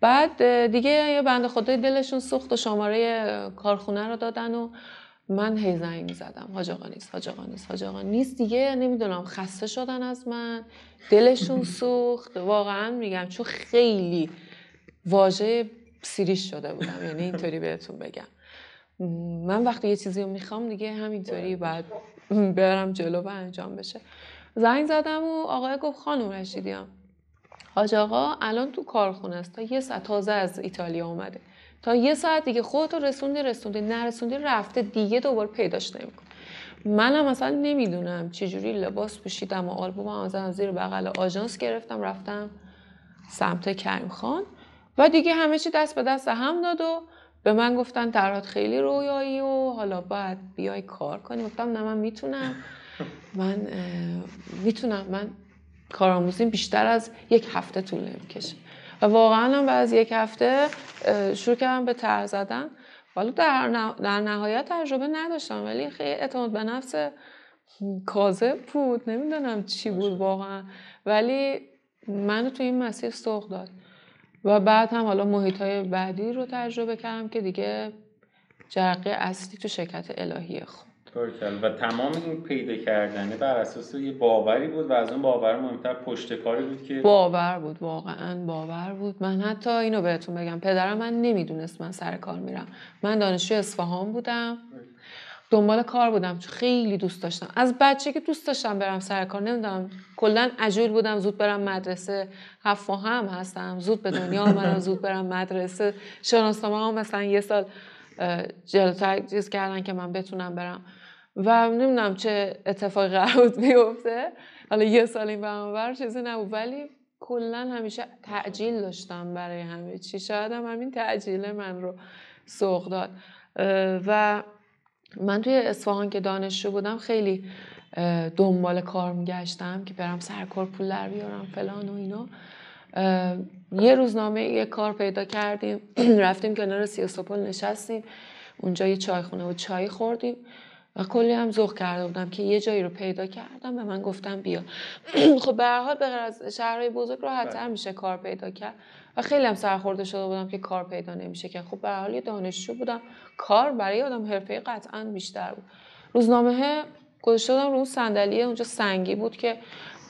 بعد دیگه یه بند خدای دلشون سوخت و شماره کارخونه رو دادن و من هی زنگ زدم. حاج آقا نیست حاج آقا نیست حاج آقا نیست. دیگه نمی‌دونم خسته شدن از من. دلشون سوخت. واقعا میگم چون خیلی واژه سیریش شده بودم یعنی اینطوری بهتون بگم. من وقتی یه چیزی رو می‌خوام دیگه همینطوری باید برم جلو و انجام بشه. زنگ زدم و آقای گفت خانم رشیدیام حاج آقا الان تو کارخونه است. تا یه ساعت تازه از ایتالیا اومده. تا یه ساعت دیگه خودتو رسوندی رسوندی نرسوندی رفته دیگه دوباره پیداش نمیکن منم مثلا نمی‌دونم چجوری لباس پوشیدم و آلبوم از زیر بغل آژانس گرفتم رفتم سمت کریم خان. و دیگه همه چی دست به دست هم داد و به من گفتن درات خیلی رویایی و حالا باید بیای کار کنی. گفتم نه من می‌تونم. من می‌تونم. من کارآموزیم بیشتر از یک هفته طول نمی‌کشه. و واقعا هم بعد از یک هفته شروع کردم به تر زدن. ولی در, در نهایت تجربه نداشتم ولی خیلی اعتماد به نفس کاذب بود. نمی‌دونم چی بود واقعا. ولی منو تو این مسیر سوق داد. و بعد هم حالا محیط های بعدی رو تجربه کردم که دیگه جرقه اصلی تو شرکت الهیه خود و تمام این پیدا کردنه بر اساس یه باوری بود و از اون باور مهمتر پشتکاری بود که باور بود واقعا باور بود. من حتی اینو بهتون بگم پدرم من نمی‌دونست من سر کار میرم. من دانشجو اصفهان بودم. دنبال کار بودم. چون خیلی دوست داشتم. از بچه که دوست داشتم برم سر کار نمی‌دونم کلا عجول بودم زود برم مدرسه. هفت هم هستم. زود به دنیا آمدم زود برم مدرسه. شناسنامه هم مثلا یه سال جلوتر چیز کردن که من بتونم برم و نمی‌دونم چه اتفاقی قرار بود بیفته حالا یه سال این برام چیزی نبود ولی کلا همیشه تعجیل داشتم برای همه چی. شاید هم همین تعجیل من رو سوق داد. و من توی اصفهان که دانشجو بودم خیلی دنبال کار میگشتم که برم سرکار پول در بیارم فلان و اینا. یه روزنامه یه کار پیدا کردیم. رفتیم کنار سیاسوپل نشستیم. اونجا یه چایخونه و چای خوردیم. و کلی هم ذوق کرده بودم که یه جایی رو پیدا کردم به من گفتم بیا. خب به هر حال به از شهرهای بزرگ راحتتر بله. میشه کار پیدا کرد و خیلی هم سرخورده شده بودم که کار پیدا نمیشه که خب به حال یه دانشجو بودم. کار برای آدم حرفه قطعا بیشتر بود. روزنامه گذاشته بودم رو اون صندلیه اونجا سنگی بود که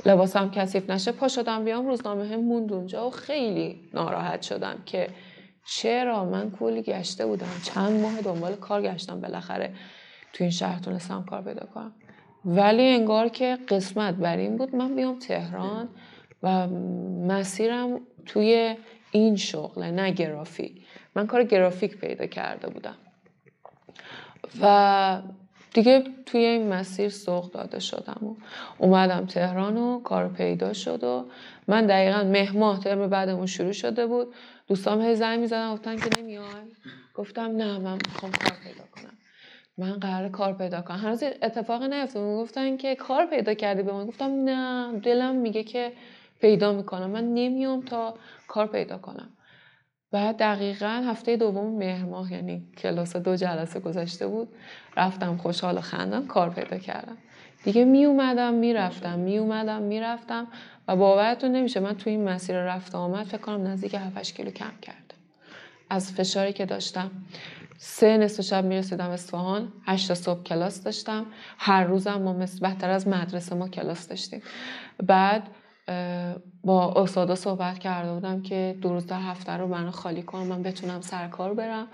لباسم کثیف نشه پا شدم بیام روزنامه موند اونجا و خیلی ناراحت شدم که چرا من کلی گشته بودم. چند ماه دنبال کار گشتم بالاخره. تو این شهر تونستم کار پیدا کنم. ولی انگار که قسمت بر این بود من بیام تهران و مسیرم توی این شغل نه گرافیک. من کار گرافیک پیدا کرده بودم. و دیگه توی این مسیر سوق داده شدم و اومدم تهران و کار پیدا شد و من دقیقا مه ماه ترم بعدمون شروع شده بود. دوستام هی زنگ می‌زدن گفتن که نمیای؟ گفتم نه من می‌خوام کار پیدا کنم. من قرار کار پیدا کنم. هنوز اتفاق نیفتاد. گفتن که کار پیدا کردی به من. گفتم نه دلم میگه که پیدا می‌کنم. من نمیام تا کار پیدا کنم. بعد دقیقا هفته دوم مهر ماه یعنی کلاس دو جلسه گذشته بود رفتم خوشحال و خندم کار پیدا کردم. دیگه می اومدم می‌رفتم می اومدم می‌رفتم و باورتون نمیشه من تو این مسیر رفت آمد فکر کنم نزدیک 7 کیلو کم کردم. از فشاری که داشتم. سه نصف شب می‌رسیدم اصفهان هشت صبح کلاس داشتم. هر روزم ما مثل بهتر از مدرسه ما کلاس داشتیم. بعد با استادا صحبت کرده بودم که دو روز در هفته رو من خالی کنم من بتونم سرکار برم.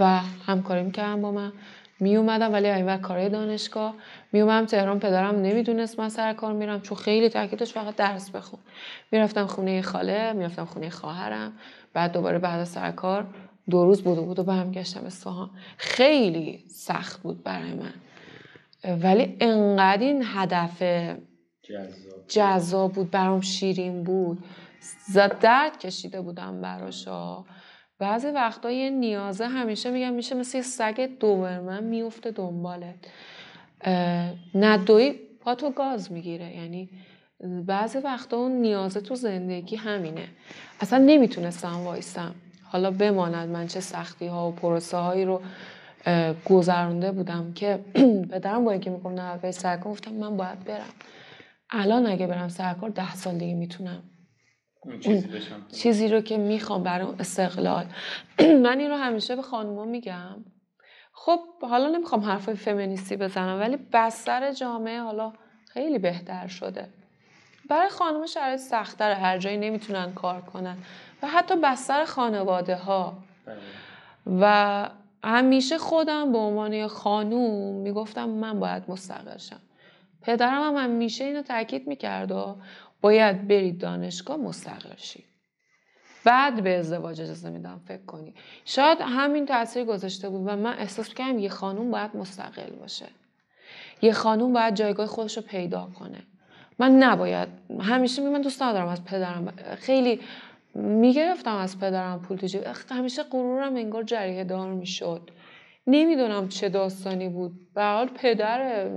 و همکاری می‌کردم با من. می اومدم ولی این کارهای دانشگاه. می اومدم تهران پدرم نمی‌دونست من سر کار میرم چون خیلی تاکیدش فقط درس بخون. می‌رفتم خونه خاله می‌رفتم خونه خواهرم. بعد دوباره بعد از سر کار دو روز بود و بود و برمیگشتم اصفهان. خیلی سخت بود برای من. ولی انقدر این هدف جذاب بود. برام شیرین بود. زد درد کشیده بودم براشا بعضی وقتا یه نیازه همیشه میگم میشه مثل یه سگ دوبرمن میفته دنبالت. ندوی پاتو گاز می‌گیره. یعنی بعضی وقتا اون نیازه تو زندگی همینه. اصلا نمی‌تونستم وایستم حالا بماند. من چه سختی ها و پروسه هایی رو گذرونده بودم که پدرم با اینکه میگم نه سرکار گفتم من باید برم. الان اگه برم سرکار ده سال دیگه می‌تونم. چیزی, چیزی رو که می‌خوام برای استقلال. من این رو همیشه به خانوما میگم. خب حالا نمی‌خوام حرفای فمینیستی بزنم ولی بستر جامعه حالا خیلی بهتر شده. برای خانم شرایط سختتر هر جایی نمی‌تونن کار کنن. و حتی بستر خانواده ها بله. و همیشه خودم به عنوان خانوم می‌گفتم من باید مستقل شم. پدرم هم همیشه اینو تاکید می‌کرد و باید برید دانشگاه مستقل شید بعد به ازدواج اجازه میدم فکر کنی. شاید همین تاثیر گذاشته بود و من احساس کردم یه خانوم باید مستقل باشه. یه خانوم باید جایگاه خودش رو پیدا کنه. من نباید همیشه می من دوست ندارم از پدرم. خیلی می‌گرفتم از پدرم پول تو همیشه غرورم انگار جریه دار می‌شد. نمی‌دونم چه داستانی بود. به حال پدر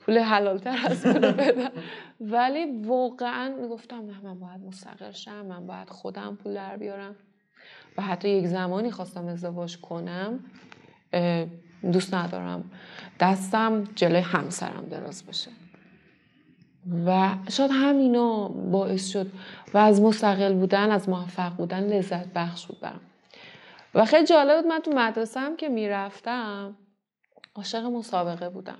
پول حلالتر از پول پدر. ولی واقعا می‌گفتم نه من باید مستقل شم من باید خودم پول در بیارم. و حتی یک زمانی خواستم ازدواج کنم دوست ندارم. دستم جلوی همسرم دراز بشه. و شاید همینا باعث شد و از مستقل بودن از موفق بودن لذت بخش بود برم و خیلی جالب بود من تو مدرسه هم که می‌رفتم عاشق مسابقه بودم.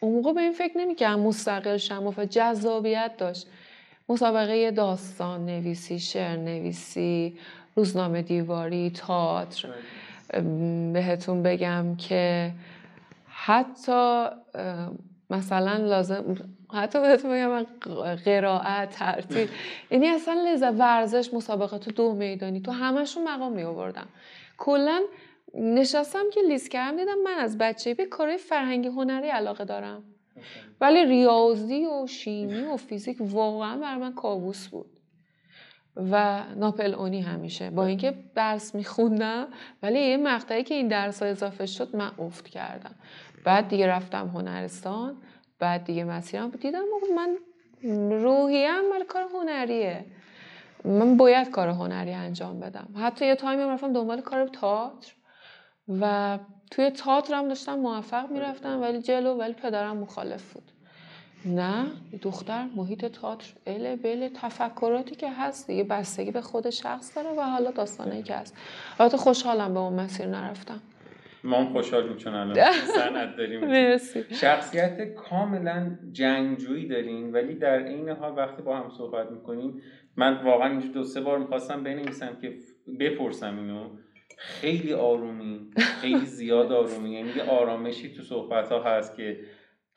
اون موقع به این فکر نمی‌کردم مستقل شم و جذابیت داشت. مسابقه داستان نویسی شعر نویسی روزنامه دیواری تئاتر. بهتون بگم که حتی مثلا لازم حتی بهتون بگم قرائت ترتیب. یعنی اصلا لذت ورزش مسابقات دو میدانی. تو همشون مقام می آوردم کلا نشستم که لیست کردم دیدم من از بچه به کارهای فرهنگی هنری علاقه دارم. ولی ریاضی و شیمی و فیزیک واقعا بر من کابوس بود. و ناپل اونی همیشه. با اینکه درس میخوندم ولی یه مقطعی که این درس ها اضافه شد من افت کردم. بعد دیگه رفتم هنرستان. بعد دیگه مسیرم دیدم من روحیم مال کار هنریه. من باید کار هنری انجام بدم. حتی یه تایمی رفتم دنبال کار تئاتر. و توی تئاتر هم داشتم موفق می‌رفتم ولی جلو ولی پدرم مخالف بود. نه دختر محیط تئاتر. اله بله تفکراتی که هست دیگه بستگی به خود شخص داره و حالا داستانه که هست. البته خوشحالم به اون مسیر نرفتم. ما هم خوشحالیم چون الان سند داریم. شخصیت کاملا جنگجویی داریم ولی در این حال وقتی با هم صحبت می‌کنیم من واقعا دو سه بار می‌خواستم بنویسم که بپرسم اینو. خیلی آرومی خیلی زیاد آرومی. یعنی یه آرامشی تو صحبت ها هست که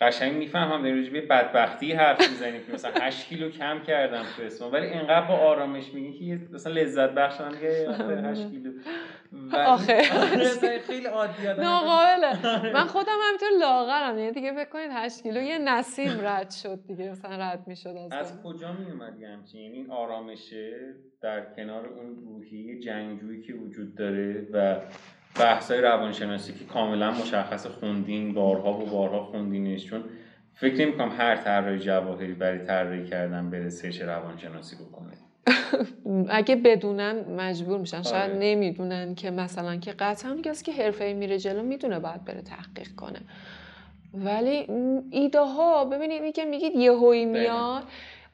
قشنگ می‌فهمم در به بدبختی حرف می‌زنید که مثلا 8 کیلو کم کردم تو اسم ولی انقدر با آرامش میگی که مثلا لذت بخش من 8 کیلو. آخه. آره، خیلی ناقابله. من خودم همینطور لاغرم. یعنی دیگه فکر کنید 8 کیلو یه نسیم رد شد دیگه. مثلا رد می‌شد از از کجا می اومد همچین؟ یعنی این آرامشه در کنار اون روحی جنگجویی که وجود داره و بحثای روانشناسی که کاملا مشخص خوندین بارها و بارها خوندینش. چون فکر نمی کنم هر طراح جواهری برای طراحی کردن بره سرچ روانشناسی بکنه. اگه بدونن مجبور میشن شاید آره. نمی‌دونن که مثلا که قطعا کسی که حرفه میره جلو می‌دونه باید بره تحقیق کنه. ولی ایده ها ببینید اینی که میگید یهویی. میاد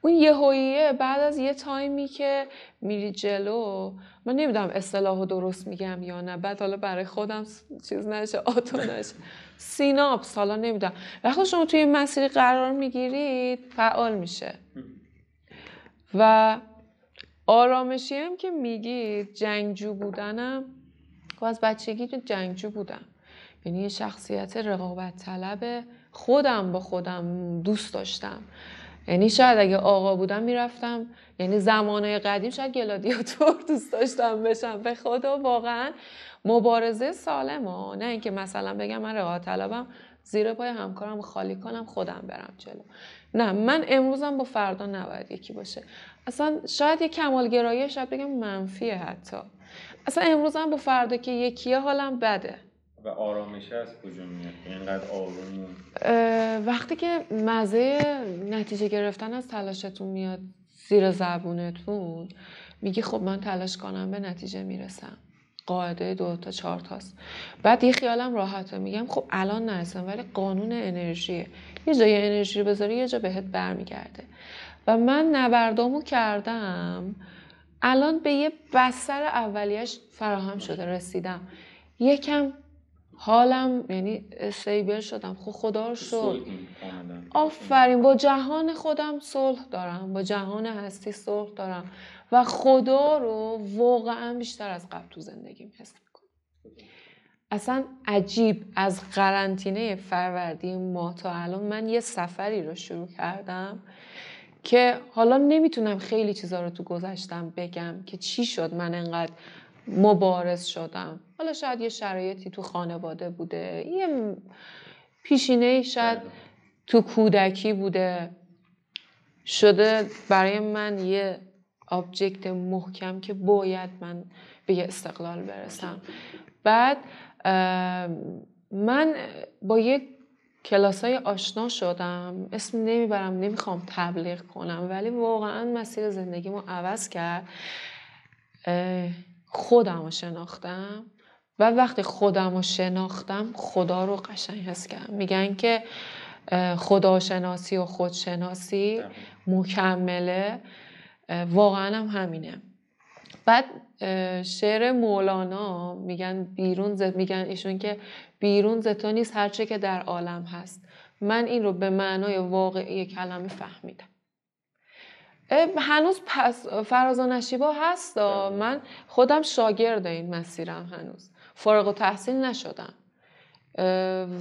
اون یهوییه بعد از یه تایمی که میری جلو من نمی‌دونم اصطلاح رو درست میگم یا نه بعد حالا برای خودم چیز نشه آتو نشه. سیناپس حالا نمی‌دونم. وقتی شما توی مسیری قرار می‌گیرید فعال میشه. و آرامشی هم که میگید جنگجو بودنم خب از بچگی جنگجو بودم. یعنی یه شخصیت رقابت طلب خودم با خودم دوست داشتم. یعنی شاید اگه آقا بودم می‌رفتم یعنی زمانه قدیم شاید گلادیاتور دوست داشتم بشم. به خدا واقعا مبارزه سالم ها نه اینکه مثلا بگم من رقابت طلبم زیر پای همکارم خالی کنم خودم برم جلو. نه من امروزم با فردا نباید یکی باشه. اصلا شاید یه کمالگرایی شاید بگم منفیه حتی. اصلا امروزم با فردا که یکیه حالم بده. و آرامشه از کجا میاد؟ اینقدر آروم و- اه، وقتی که مزه نتیجه گرفتن از تلاشتون میاد زیر زبونتون میگی خب من تلاش کنم به نتیجه می‌رسم. قاعده دو تا چهار تاست. بعد یه خیالم راحته. میگم خب الان نرسم ولی قانون انرژیه. یه جای انرژی رو بذاری یه جا بهت برمیگرده. و من نبردامو کردم. الان به یه بستر اولیش فراهم شده رسیدم. یکم حالم یعنی استیبل شدم خب خدا رو کاملا آفرین با جهان خودم صلح دارم با جهان هستی صلح دارم. و خدا رو واقعا بیشتر از قبل تو زندگیم حس می‌کنم. اصلا عجیب از قرنطینه فروردین ما تا الان من یه سفری رو شروع کردم. که حالا نمی‌تونم خیلی چیزا رو تو گذشتم بگم که چی شد من انقدر مبارز شدم. حالا شاید یه شرایطی تو خانواده بوده یه پیشینه شاید تو کودکی بوده. شده برای من یه آبجکت محکم که باید من به یه استقلال برسم. بعد من با یه کلاس های آشنا شدم. اسم نمی‌برم نمی‌خوام تبلیغ کنم ولی واقعا مسیر زندگیمو عوض کرد. خودم رو شناختم. و وقتی خودم رو شناختم خدا رو قشنگ حس کردم. میگن که خداشناسی و خودشناسی مکمله. واقعا هم همینه. بعد شعر مولانا میگن بیرون. میگن ایشون که بیرون ز تو نیست هرچه که در عالم هست. من این رو به معنای واقعی کلمه فهمیدم. هنوز پس فراز و نشیبا هست. بله. من خودم شاگرد این مسیرم هنوز. فارغ و تحصیل نشدم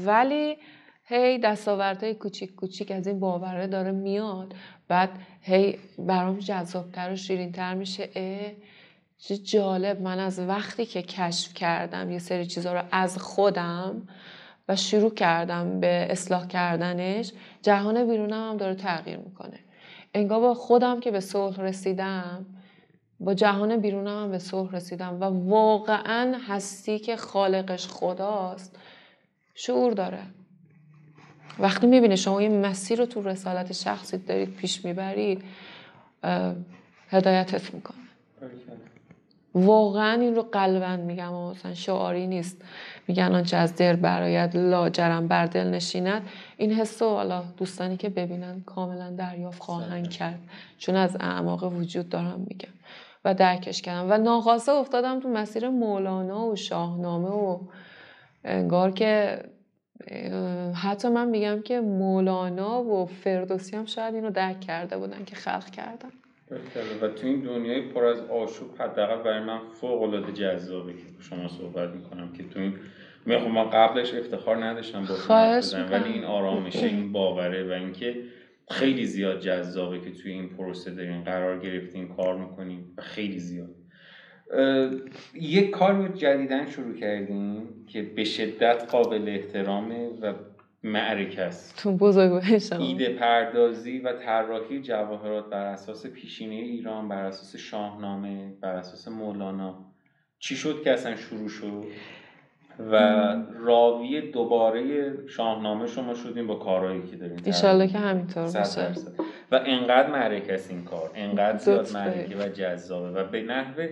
ولی هی دستاوردهای کوچیک کوچیک از این باوره داره میاد. بعد هی برام جذابتر و شیرینتر میشه. اه چه جالب. من از وقتی که کشف کردم یه سری چیزا رو از خودم و شروع کردم به اصلاح کردنش جهان بیرونم هم داره تغییر می‌کنه. انگار با خودم که به صلح رسیدم با جهان بیرونم هم به صلح رسیدم و واقعا هستی که خالقش خداست شعور داره. وقتی می‌بینه شما یه مسیر رو تو رسالت شخصی دارید پیش می‌برید هدایتت می‌کنه. واقعا این رو قلبا میگم و مثلا شعاری نیست. میگن آنچه از دل برایت لاجرم بر دل نشیند. این حس رو حالا دوستانی که ببینن کاملا دریافت خواهند کرد. چون از اعماق وجود دارم میگم. و درکش کردم. و ناخواسته افتادم تو مسیر مولانا و شاهنامه و انگار که حتی من میگم که مولانا و فردوسی هم شاید اینو درک کرده بودن که خلق کردن. و تو این دنیای پر از آشوب حداقل برای من فوق العاده جذابه که شما صحبت می‌کنم که تو این من خب من قبلش افتخار نداشتم با. ولی این آرامشه این باوره و اینکه خیلی زیاد جذابه که توی این پروسه دارین قرار گرفتین کار می‌کنین و خیلی زیاد یک کار رو جدیدن شروع کردیم که به شدت قابل احترامه و معرکه است. تو بزرگ ایده پردازی و طراحی جواهرات بر اساس پیشینه ایران بر اساس شاهنامه بر اساس مولانا. چی شد که اصلا شروع شد؟ و راوی دوباره شاهنامه شما شدیم با کارهایی که داریم ایشالله که همینطور باشه. و انقدر معرکه است این کار. انقدر زیاد معرکه و جذابه. و به نحو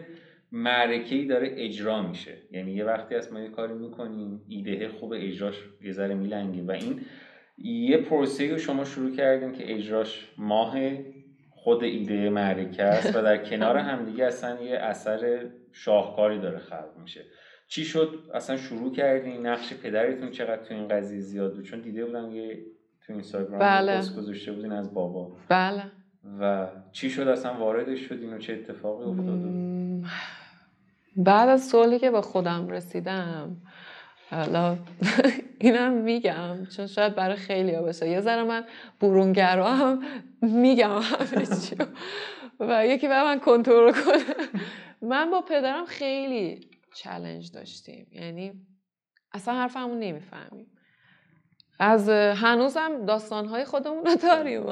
معرکه ای داره اجرا میشه. یعنی یه وقتی از ما یه کاری می‌کنیم ایده خوب اجراش یه ذره میلنگیم. و این یه پروسه رو شما شروع کردیم که اجراش ماه خود ایده معرکه است و در کنار همدیگه اصلا یه اثر شاهکاری داره خلق میشه. چی شد؟ اصلا شروع کردین نقش پدرتون چقدر تو این قضیه زیاد بود؟ چون دیده بودم یه تو اینستاگرام بله. پست گذاشته بودین از بابا. بله. و چی شد؟ اصلا واردش شدین و چه اتفاقی افتاد؟ بعد از سوالی که به خودم رسیدم حالا اینم میگم چون شاید برای خیلی ها باشه یه ذره من برونگرا هم میگم همه و یکی به من کنترل کنه. من با پدرم خیلی چلنج داشتیم. یعنی اصلا حرفمون نمی‌فهمیم. از هنوزم داستانهای خودمون رو داریم.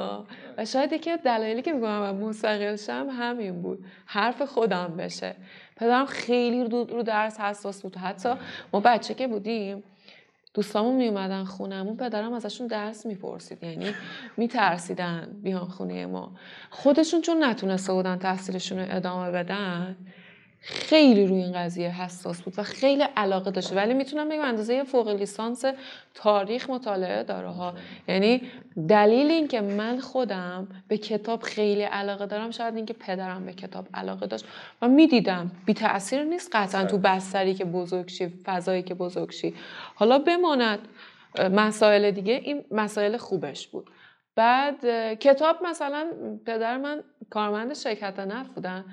و شاید یکی دلایلی که میگم من مستقل شم همین بود. حرف خودم بشه. پدرم خیلی رو درس حساس بود. حتی ما بچه که بودیم دوستامون می اومدن خونمون پدرم ازشون درس می‌پرسید. یعنی میترسیدن بیان خونه ما. خودشون چون نتونسته بودن تحصیلشون رو ادامه بدن خیلی روی این قضیه حساس بود و خیلی علاقه داشته ولی می‌تونم بگم اندازه فوق لیسانس تاریخ مطالعه داره ها. یعنی دلیل اینکه من خودم به کتاب خیلی علاقه دارم شاید اینکه پدرم به کتاب علاقه داشت و می‌دیدم. بی تاثیر نیست قطعا تو بستری که بزرگ شی فضایی که بزرگ شی. حالا بماند مسائل دیگه این مسائل خوبش بود. بعد کتاب مثلا پدر من کارمند شرکت نفت بودن.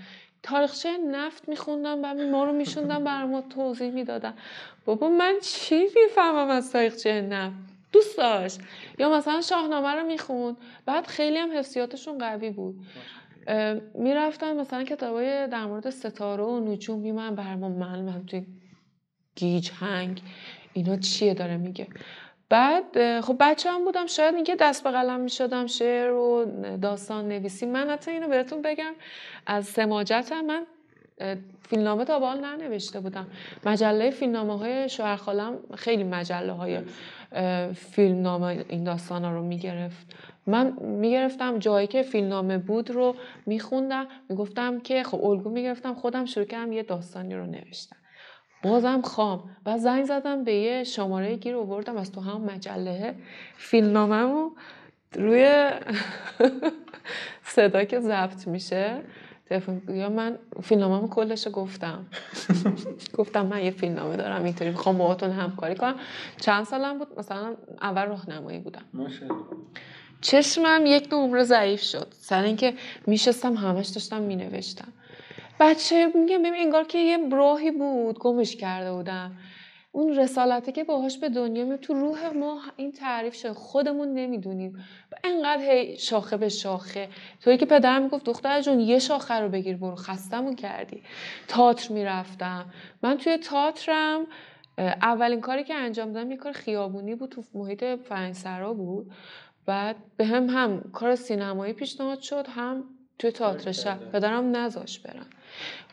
تاریخچه نفت میخوندم و ما رو میشوندم بر ما توضیح می‌دادن. بابا من چی می‌فهمم از تاریخچه نفت؟ دوست داشت. یا مثلا شاهنامه رو می‌خوند. بعد خیلی هم حفظیاتشون قوی بود. می‌رفتم مثلا کتابای در مورد ستاره و نجوم میمن بر ما من من توی گیج هنگ. اینا چیه داره میگه؟ بعد خب بچه هم بودم شاید اینکه دست به قلم می شدم شعر و داستان نویسی. من حتی اینو بهتون بگم از سماجتم من فیلمنامه تا بال ننوشته بودم. مجله فیلمنامه های شوهر خالم خیلی مجله های فیلمنامه این داستان ها رو می‌گرفت. من می‌گرفتم جایی که فیلمنامه بود رو میخوندم. می‌گفتم که خب الگو می‌گرفتم خودم شروع کردم یه داستانی رو نوشتم. بازم خام. و زنگ زدم به یه شماره گیر آوردم از تو هم مجله فیلمنامه‌مو روی صدا که ضبط میشه. یا من فیلمنامه‌مو کلش گفتم. گفتم من یه فیلمنامه دارم اینطوری می‌خوام باهاتون همکاری کنم. چند سالم بود؟ مثلا اول راهنمایی بودم. چشمم یک نمره ضعیف شد. سر اینکه میشستم همش داشتم مینوشتم. بچه میگم ببین انگار که یه راهی بود گمش کرده بودم. اون رسالته که باهاش به دنیا می تو روح ما این تعریف شد خودمون نمی‌دونیم. انقدر هی شاخه به شاخه. توی که پدرم می‌گفت دختر جون یه شاخه رو بگیر برو. خستمون کردی. تاتر می‌رفتم. من توی تاترم اولین کاری که انجام دادم یه کار خیابونی بود تو محیط فرنگسرا بود. بعد به هم هم کار سینمایی پیشنهاد شد هم توی تئاتر شب. پدرم نذاش برم.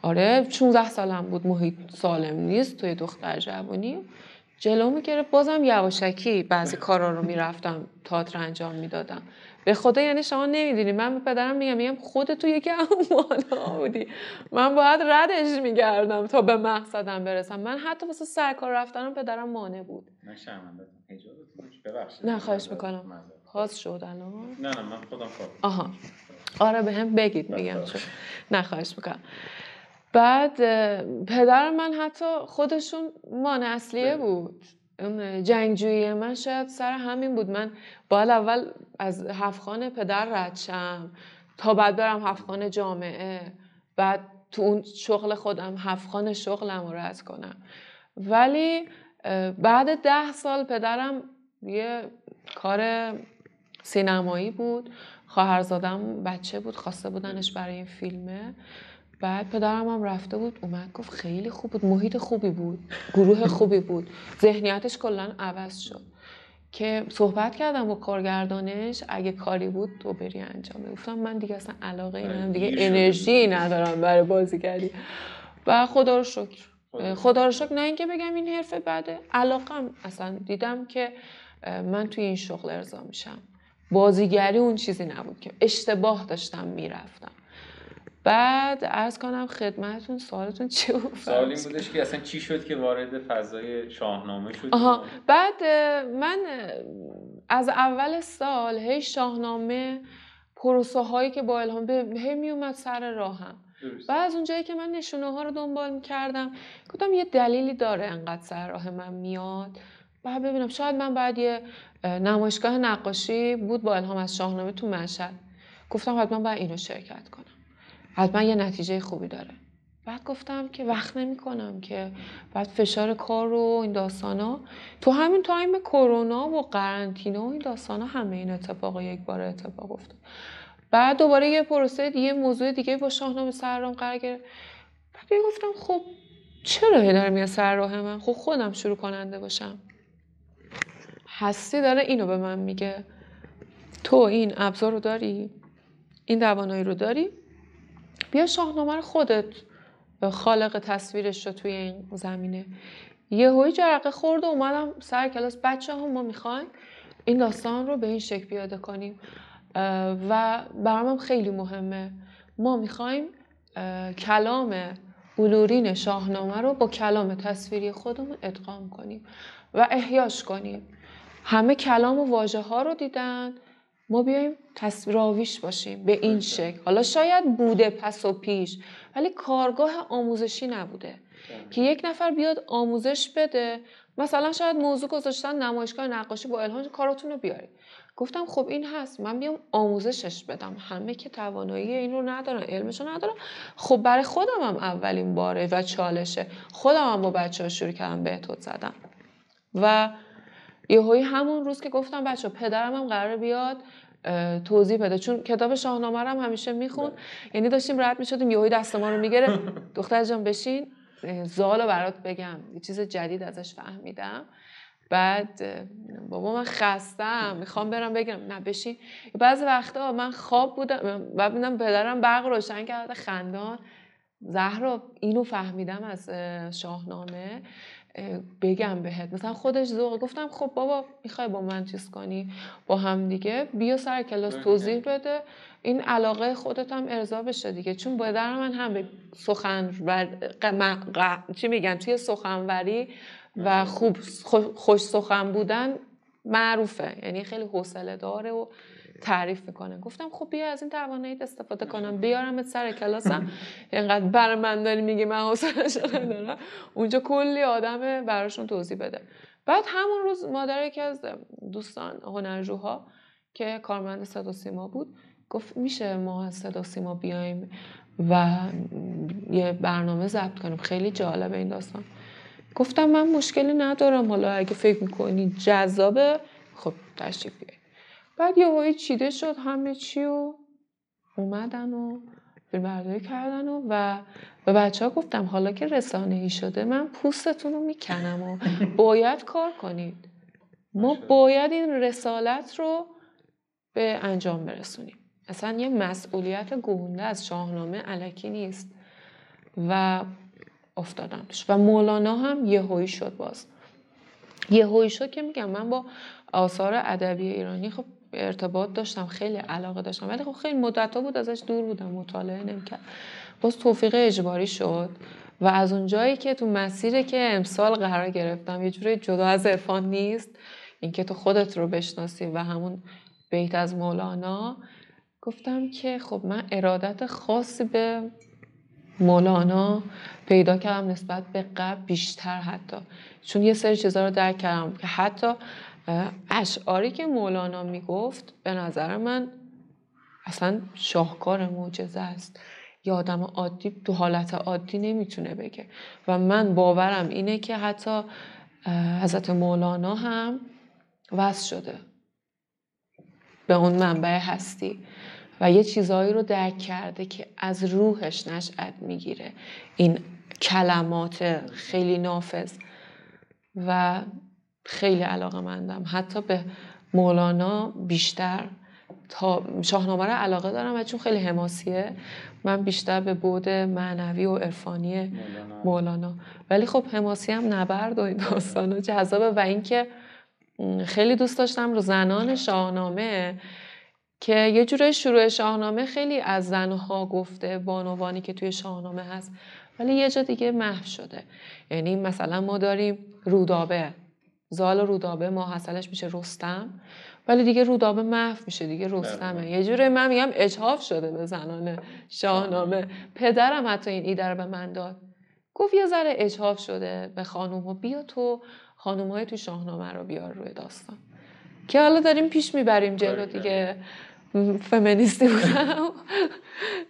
آره 16 سالم بود محیط سالم نیست توی دختر جوانی جلو می‌گرفت. بازم یواشکی بعضی کارا رو می‌رفتم تئاتر انجام می‌دادم. به خدا یعنی شما نمی‌دونی. من به پدرم میگم میگم خودت تو یکی مانا بودی. من باید ردش میگردم تا به مقصدم برسم. من حتی واسه سرکار رفتنم پدرم مانع بود. نه خواهش می‌کنم. خواست شد الان. نه نه من خودم آها. آره به هم بگید میگم چون نخواهش می‌کنم. بعد پدر من حتی خودشون مان اصلیه بود. اون جنگجویی من شاید سر همین بود. من باید اول از هفخانه پدر رد شم. تا بعد برم هفخانه جامعه. بعد تو اون شغل خودم هفخانه شغلم رو رد کنم. ولی بعد ده سال پدرم یه کار سینمایی بود. خواهرزادم بچه بود خواسته بودنش برای این فیلمه. بعد پدرم هم رفته بود اومد گفت خیلی خوب بود محیط خوبی بود گروه خوبی بود. ذهنیتش کلا عوض شد. که صحبت کردم با کارگردانش اگه کاری بود تو بری انجام. گفتم من دیگه اصلا علاقه ای ندارم دیگه انرژی ندارم برای بازیگری و خدا رو شکر. خدا رو شکر. نه اینکه بگم این حرفه بعده علاقم. اصلا دیدم که من توی این شغل ارضا میشم. بازیگری اون چیزی نبود که. اشتباه داشتم می‌رفتم. بعد از کنم خدمتون سوالتون چی بود؟ سوال این بودش که اصلا چی شد که وارد فضای شاهنامه شد آها. بعد من از اول سال هی شاهنامه پروسه هایی که با الهام به هی می اومد سر راهم. و از اونجایی که من نشونه ها رو دنبال کردم گفتم یه دلیلی داره انقدر سر راه من میاد. بعد ببینم شاید من بعد یه نمایشگاه نقاشی بود با الهام از شاهنامه تو مشهد گفتم حتما باید اینو شرکت کنم. حتما یه نتیجه خوبی داره. بعد گفتم که وقت نمی کنم که بعد فشار کار و این داستان ها تو همین تایم کرونا و قرنطینه و این داستان ها همه این اتفاق یک بار اتفاق افتاد. بعد دوباره یه پروسه دیگه موضوع دیگه با شاهنامه سررام قرار گرفت. بعد گفتم خب چرا داره میاد سر راه من؟ خب خودم شروع کننده باشم. هستی داره اینو به من میگه. تو این ابزار رو داری؟ این توانایی رو داری؟ بیا شاهنامه رو خودت خالق تصویرش رو توی این زمینه. یه هایی جرقه خورد و اومدم سر کلاس. بچه هم ما می‌خوایم این داستان رو به این شکل پیاده کنیم. و برام خیلی مهمه. ما می‌خوایم کلام بلورین شاهنامه رو با کلام تصویری خودمون ادغام کنیم و احیاش کنیم. همه کلام و واژه ها رو دیدن. ما بیایم راویش باشیم به این شکل. حالا شاید بوده پس و پیش ولی کارگاه آموزشی نبوده. که یک نفر بیاد آموزش بده مثلا شاید موضوع گذاشتن نمایشگاه نقاشی با الهام کاراتون رو بیارید. گفتم خب این هست من بیام آموزشش بدم. همه که توانایی این رو ندارن علمش رو ندارن. خب برای خودم هم اولین باره و چالشه. خودم هم با بچه ها شروع کردم بهتوت زدم و یهویی همون روز که گفتم بچه پدرم هم قرار بیاد توضیح بده. چون کتاب شاهنامه هم همیشه میخون. بله. یعنی داشتیم رد می‌شدیم یهویی دست ما رو می‌گیره دختر جان بشین زالو برات بگم. یه چیز جدید ازش فهمیدم. بعد بابا من خستم. می‌خوام برم بگم نه بشین. بعضی وقتا من خواب بودم. و ببینم پدرم برق روشن کرده خندان. زهرا اینو فهمیدم از شاهنامه. بگم بهت. مثلا خودش ذوق گفتم خب بابا می‌خوای با من چیز کنی؟ با هم دیگه. بیا سر کلاس توضیح بده. این علاقه خودت هم ارضا بشه دیگه. چون در من هم به سخن چی میگن؟ توی سخنوری و خوب خوش سخن بودن معروفه. یعنی خیلی حوصله داره و تعریف می‌کنه. گفتم خب بیا از این تواناییت استفاده کنم. بیارم سر کلاسم. اینقدر بر من داری میگی من حوصله ندارم. اونجا کلی آدم براشون توضیح بده. بعد همون روز مادر یکی از دوستان هنرجوها که کارمند صدا سیما بود گفت میشه ما از صدا سیما بیایم و یه برنامه ضبط کنیم. خیلی جالبه این داستان. گفتم من مشکلی ندارم. حالا اگه فکر می‌کنی جذابه خب تشریف بیاید بعد یه هایی چیده شد همه چی و اومدن و فیلم برداری کردن و, و به بچه ها گفتم حالا که رسانه ای شده من پوستتون رو می‌کنم و باید کار کنید. ما باید این رسالت رو به انجام برسونیم. اصلا یه مسئولیت گونده از شاهنامه علکی نیست و افتادم توش. و مولانا هم یه هایی شد باز. یه هایی شد که میگم من با آثار ادبی ایرانی خب ارتباط داشتم خیلی علاقه داشتم. ولی خب خیلی مدت بود ازش دور بودم مطالعه نمی‌کرد باز توفیق اجباری شد و از اونجایی که تو مسیری که امسال قرار گرفتم یه جوری جدا از عرفان نیست اینکه تو خودت رو بشناسی و همون بیت از مولانا گفتم که خب من ارادت خاصی به مولانا پیدا کردم نسبت به قبل بیشتر حتی. چون یه سری چیزها رو درک کردم که حتی اشعاری که مولانا می‌گفت به نظر من اصلا شاهکار معجزه است. یه آدم عادی تو حالت عادی نمی‌تونه بگه. و من باورم اینه که حتی حضرت مولانا هم وصل شده به اون منبع هستی و یه چیزهایی رو درک کرده که از روحش نشأت می‌گیره. این کلمات خیلی نافذ و خیلی علاقه مندم حتی به مولانا بیشتر تا شاهنامه رو علاقه دارم و چون خیلی حماسیه من بیشتر به بود معنوی و عرفانی مولانا. مولانا. ولی خب حماسی هم نبرد و این داستانا جذابه و اینکه خیلی دوست داشتم رو زنان شاهنامه که یه جورای شروع شاهنامه خیلی از زنها گفته بانوانی که توی شاهنامه هست ولی یه جا دیگه محو شده. یعنی مثلا ما داریم رودابه. زال رودابه ماحصلش میشه رستم ولی دیگه رودابه محو میشه دیگه رستمه. بله. یه جوری من میگم اجحاف شده به زنان شاهنامه. پدرم حتی این ایده رو به من داد. گفت یه ذره اجحاف شده به خانوم ها بیا تو خانوم های تو شاهنامه رو بیار روی داستان. که حالا داریم پیش می‌بریم جلو بله. دیگه. فمینیستی بودم.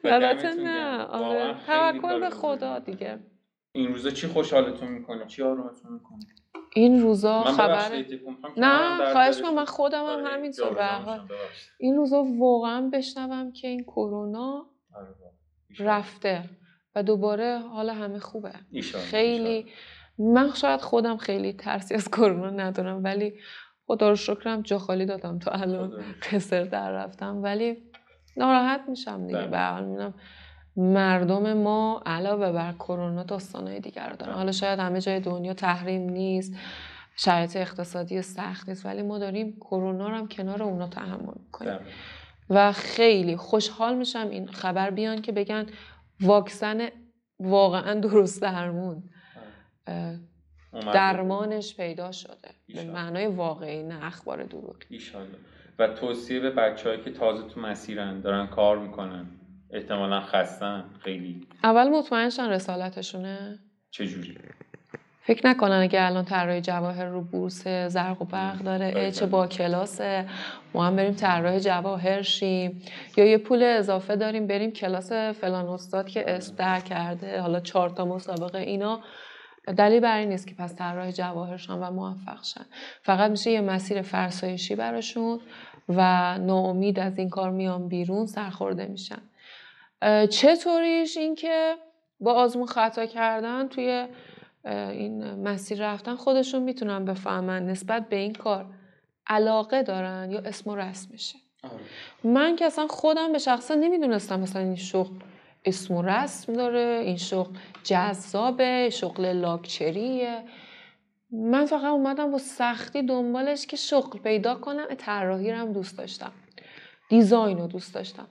و البته نه. آره. توکل کار به خدا. دیگه. این روزا چی خوشحالتون می‌کنه؟ چی آرومتون می‌کنه؟ این روزا خبر نه خواهش. من من خودم هم همینطور به. این روزا واقعا بشنوم که این کرونا آره،. رفته و دوباره حال همه خوبه خیلی. من شاید خودم خیلی ترسی از کرونا ندارم ولی خدا رو شکرم جا خالی دادم تا الان قصر در رفتم ولی ناراحت میشم دیگه بله. به هر حال مردم ما علاوه بر کرونا داستانهای دیگر رو دارن. حالا شاید همه جای دنیا تحریم نیست شرایط اقتصادی سخت نیست ولی ما داریم کرونا رو هم کنار اونا تحمل می‌کنیم. و خیلی خوشحال میشم این خبر بیان که بگن واکسن واقعا درست درمون اومده. درمانش پیدا شده به. معنای واقعی نه اخبار دروغی ایشالله و توصیه به بچههایی که تازه تو مسیرن دارن کار می‌کنن احتمالا خستن خیلی. اول مطمئنشن رسالتشونه؟ چجوری؟ فکر نکنن اگه الان طراحی جواهر رو بورس زرق و برق داره بله. ای چه با کلاسه. ما هم بریم طراح جواهر شیم. یا یه پول اضافه داریم بریم کلاس فلان استاد که اسم در کرده. حالا چهار تا مسابقه اینا. دلیل بر این نیست که پس طراح جواهر شن و موفق شن. فقط میشه یه مسیر فرسایشی براشون و ناامید از این کار میان بیرون سرخورده میشن. چطوریش اینکه با آزمون خطا کردن توی این مسیر رفتن خودشون می‌تونن بفهمن نسبت به این کار علاقه دارن یا اسم و رسمشه من که اصلا خودم به شخصه نمی‌دونستم مثلا این شغل اسم و رسم داره این شغل جذابه شغل لاکچریه. من فقط اومدم با سختی دنبالش که شغل پیدا کنم طراحی رو هم دوست داشتم. دیزاین رو دوست داشتم.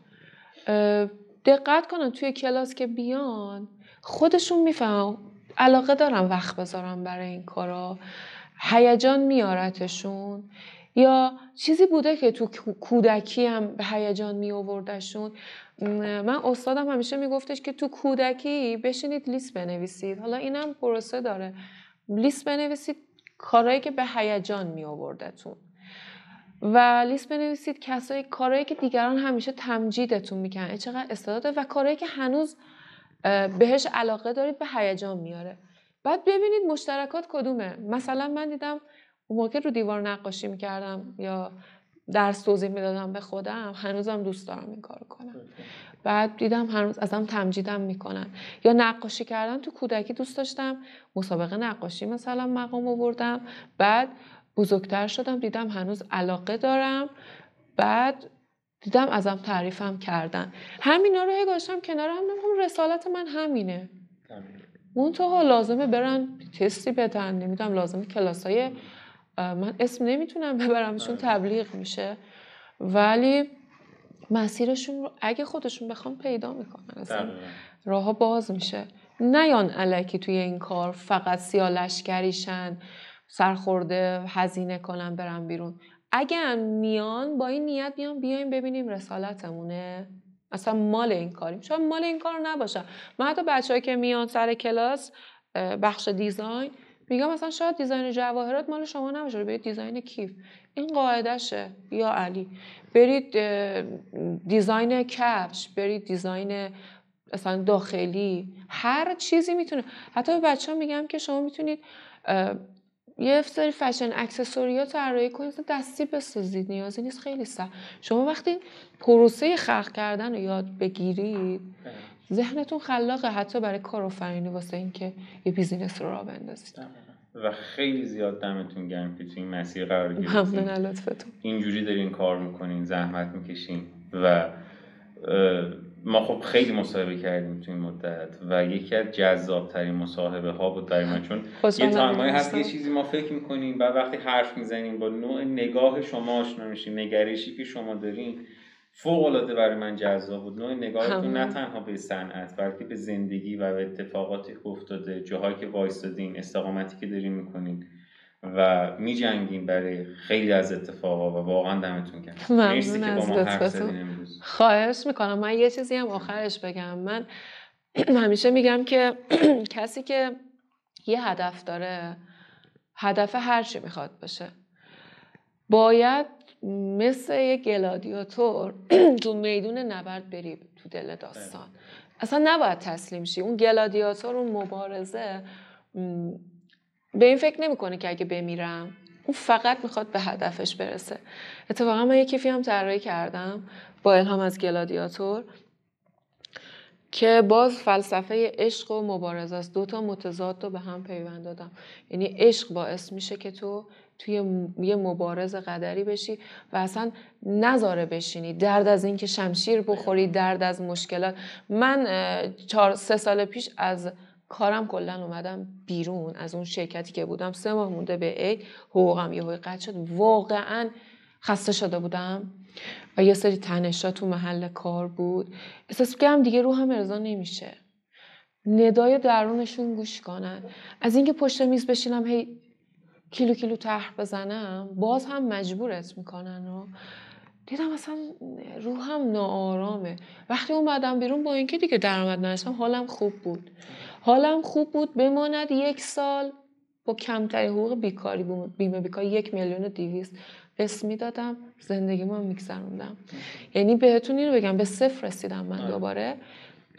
دقت کنن توی کلاس که بیان. خودشون می‌فهمن علاقه دارم وقت بذارم برای این کارا. هیجان میارتشون یا چیزی بوده که تو کو- کودکی هم به هیجان می آوردشون من استادم همیشه میگفتش که تو کودکی بشینید لیست بنویسید. حالا اینم پروسه داره. لیست بنویسید کارهایی که به هیجان می آوردتون و لیست بنویسید کسایی کارهایی که دیگران همیشه تمجیدتون می‌کنن چقدر استعداده و کارهایی که هنوز بهش علاقه دارید به هیجان میاره. بعد ببینید مشترکات کدومه. مثلا من دیدم اون موقع رو دیوار نقاشی می‌کردم یا درس توضیح می‌دادم به خودم هنوزم دوست دارم این کارو کنم. بعد دیدم هنوز ازم تمجیدم می‌کنن. یا نقاشی کردن تو کودکی دوست داشتم. مسابقه نقاشی مثلا مقام آوردم. بعد بزرگتر شدم دیدم هنوز علاقه دارم. بعد دیدم ازم تعریفم کردن. همینا رو هی گذاشتم کنار هم نمی‌خوام رسالت من همینه. منتها لازمه برن تستی بدن. نمی‌دونم لازمه کلاسای من اسم نمی‌تونم ببرمشون تبلیغ میشه. ولی مسیرشون رو اگه خودشون بخوام پیدا می‌کنن اصلا راهها باز میشه. نیان علکی توی این کار فقط سیاه لشکریشن. سرخورده هزینه کنن برن بیرون. اگر میان با این نیت بیان بیایم ببینیم رسالتمونه. اصلا مال این کاریم. شاید مال این کار نباشه. من حتی بچه‌ای که میان سر کلاس بخش design میگم مثلا شاید design جواهرات مال شما نباشه. برید design کیف. این قاعدشه یا علی. برید design کفش برید design مثلا داخلی. هر چیزی می‌تونه. حتی به بچه ها میگم که شما می‌تونید یه سری fashion accessory طراحی کنید دستی بسازید نیازی نیست خیلی سخت. شما وقتی پروسه خلق کردن رو یاد بگیرید ذهنتون خلاقه حتی برای کارآفرینی واسه اینکه یه business رو راه بندازید. و خیلی زیاد دمتون گرم که تو این مسیر قرار ممنون گرفتین از لطفتون. اینجوری دارین کار می‌کنین زحمت می‌کشین و ما خب خیلی مصاحبه کردیم تو این مدت و یکی از جذابترین مصاحبه ها بود برای من چون خوشحالم یه time ایی هست یه. چیزی ما فکر می‌کنیم و وقتی حرف می‌زنیم با نوع نگاه شما آشنا میشیم نگرشی که شما دارین فوق العاده برای من جذاب بود نوع نگاهتون. نه تنها به صنعت بلکه به زندگی و به اتفاقاتی که افتاده جاهایی که وایستادین استقامتی که دارین می‌کنین و میجنگین برای خیلی از اتفاقا و واقعا دمتون گرم. مرسی که با ما حرف امروز. خواهش می‌کنم. من یه چیزی هم آخرش بگم. من همیشه میگم که کسی که یه هدف داره هدف هر چی می‌خواد باشه باید مثل یه گلادیاتور تو میدون نبرد بری تو دل داستان. اصلا نباید تسلیم شی. اون گلادیاتور اون مبارزه به این فکر نمی‌کنه که اگه بمیرم اون فقط می‌خواد به هدفش برسه. اتفاقا من یه کیفی هم طراحی کردم با الهام از گلادیاتور که باز فلسفه عشق و مبارزه است. دو تا متضاد رو به هم پیوند دادم. یعنی عشق باعث میشه که تو توی یه مبارز قدری بشی و اصلا نذاره بشینی. درد از اینکه شمشیر بخوری درد از مشکلات. من چهار سه سال پیش از کارم کلا اومدم بیرون از اون شرکتی که بودم. سه ماه مونده به عید حقوقم یهو قطع شد. واقعا خسته شده بودم. و یه سری تنشا تو محل کار بود. احساس کردم دیگه روحم ارضا نمیشه. ندای درونشون گوش کنن. از اینکه پشت میز بشینم هی کیلو کیلو طرح بزنم باز هم مجبورت می‌کنن و دیدم اصلا روحم ناآرامه. وقتی اومدم بیرون با اینکه دیگه درآمد نداشتم حالم خوب بود. حالم خوب بود بماند یک سال. با کمترین حقوق بیکاری بیمه بیکاری یک میلیون و دیویست قسط می‌دادم زندگی من میگذروندم یعنی بهتون اینو بگم به صفر رسیدم من آره. دوباره.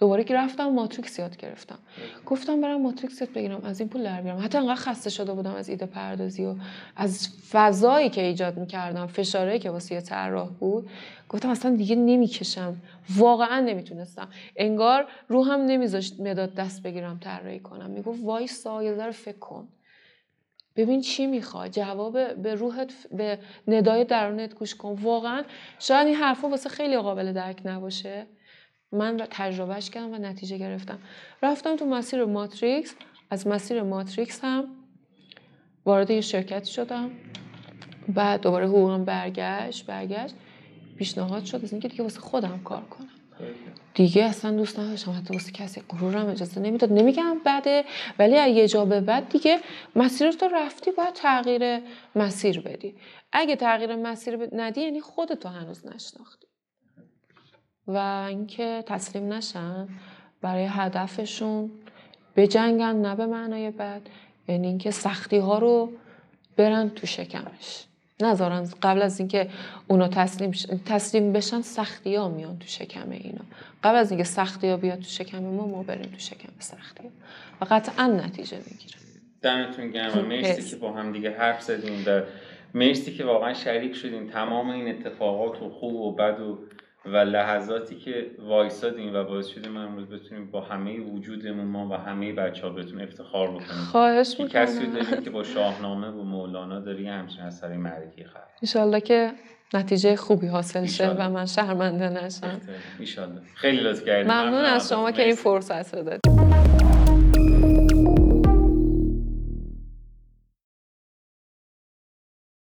دوباره که رفتم ماتریکس یاد گرفتم. گفتم برم ماتریکس یاد بگیرم از این پول در بیارم. حتی انقدر خسته شده بودم از ایده پردازی و از فضایی که ایجاد می‌کردم فشارهایی که واسه طراح بود. گفتم اصلا دیگه نمی‌کشم. واقعا نمی‌تونستم. انگار روحم نمیذاشت مداد دست بگیرم طراحی کنم. می‌گفت وایسا یه فکر کن. ببین چی می‌خواد جواب به روحت به ندای درونت گوش کن. واقعا شاید این حرفا واسه خیلی قابل درک نباشه. من تجربهش کردم و نتیجه گرفتم. رفتم تو مسیر ماتریکس از مسیر ماتریکس هم وارد یه شرکتی شدم. بعد دوباره حقوقم برگشت برگشت. پیشنهاد شد از اینکه دیگه واسه خودم کار کنم. دیگه اصلا دوست نداشتم. حتی واسه کسی غرورم اجازه نمی‌داد. نمیگم بده ولی از یه جا به بعد دیگه مسیر تو رفتی باید تغییر مسیر بدی. اگه تغییر مسیر ندی یعنی خودتو هنوز نشناختی. و اینکه تسلیم نشن برای هدفشون بجنگن نه به معنای بد یعنی اینکه سختی ها رو برن تو شکمش. نذارن قبل از اینکه اونا تسلیم ش- تسلیم بشن سختی ها میان تو شکم اینا. قبل از اینکه سختی ها بیاد تو شکم ما ما بریم تو شکم سختی ها و قطعا نتیجه می‌گیره دمتون گرم مرسی مرسی. که با هم دیگه حرف زدیم و مرسی که واقعا شریک شدیم تمام این اتفاقات و خوب و بد و و لحظاتی که وایسادیم و باعث شدیم ما امروز بتونیم با همه وجودمون ما و همه بچه ها بتون افتخار بکنیم. خواهش که کسی رو می‌کنم داریم که با شاهنامه و مولانا داری همچین اثری معرفی خلق انشالله که نتیجه خوبی حاصل شه. و من شرمنده نشم. ایشالله خیلی لطف کردیم. ممنون از شما که این فرصت رو دادید.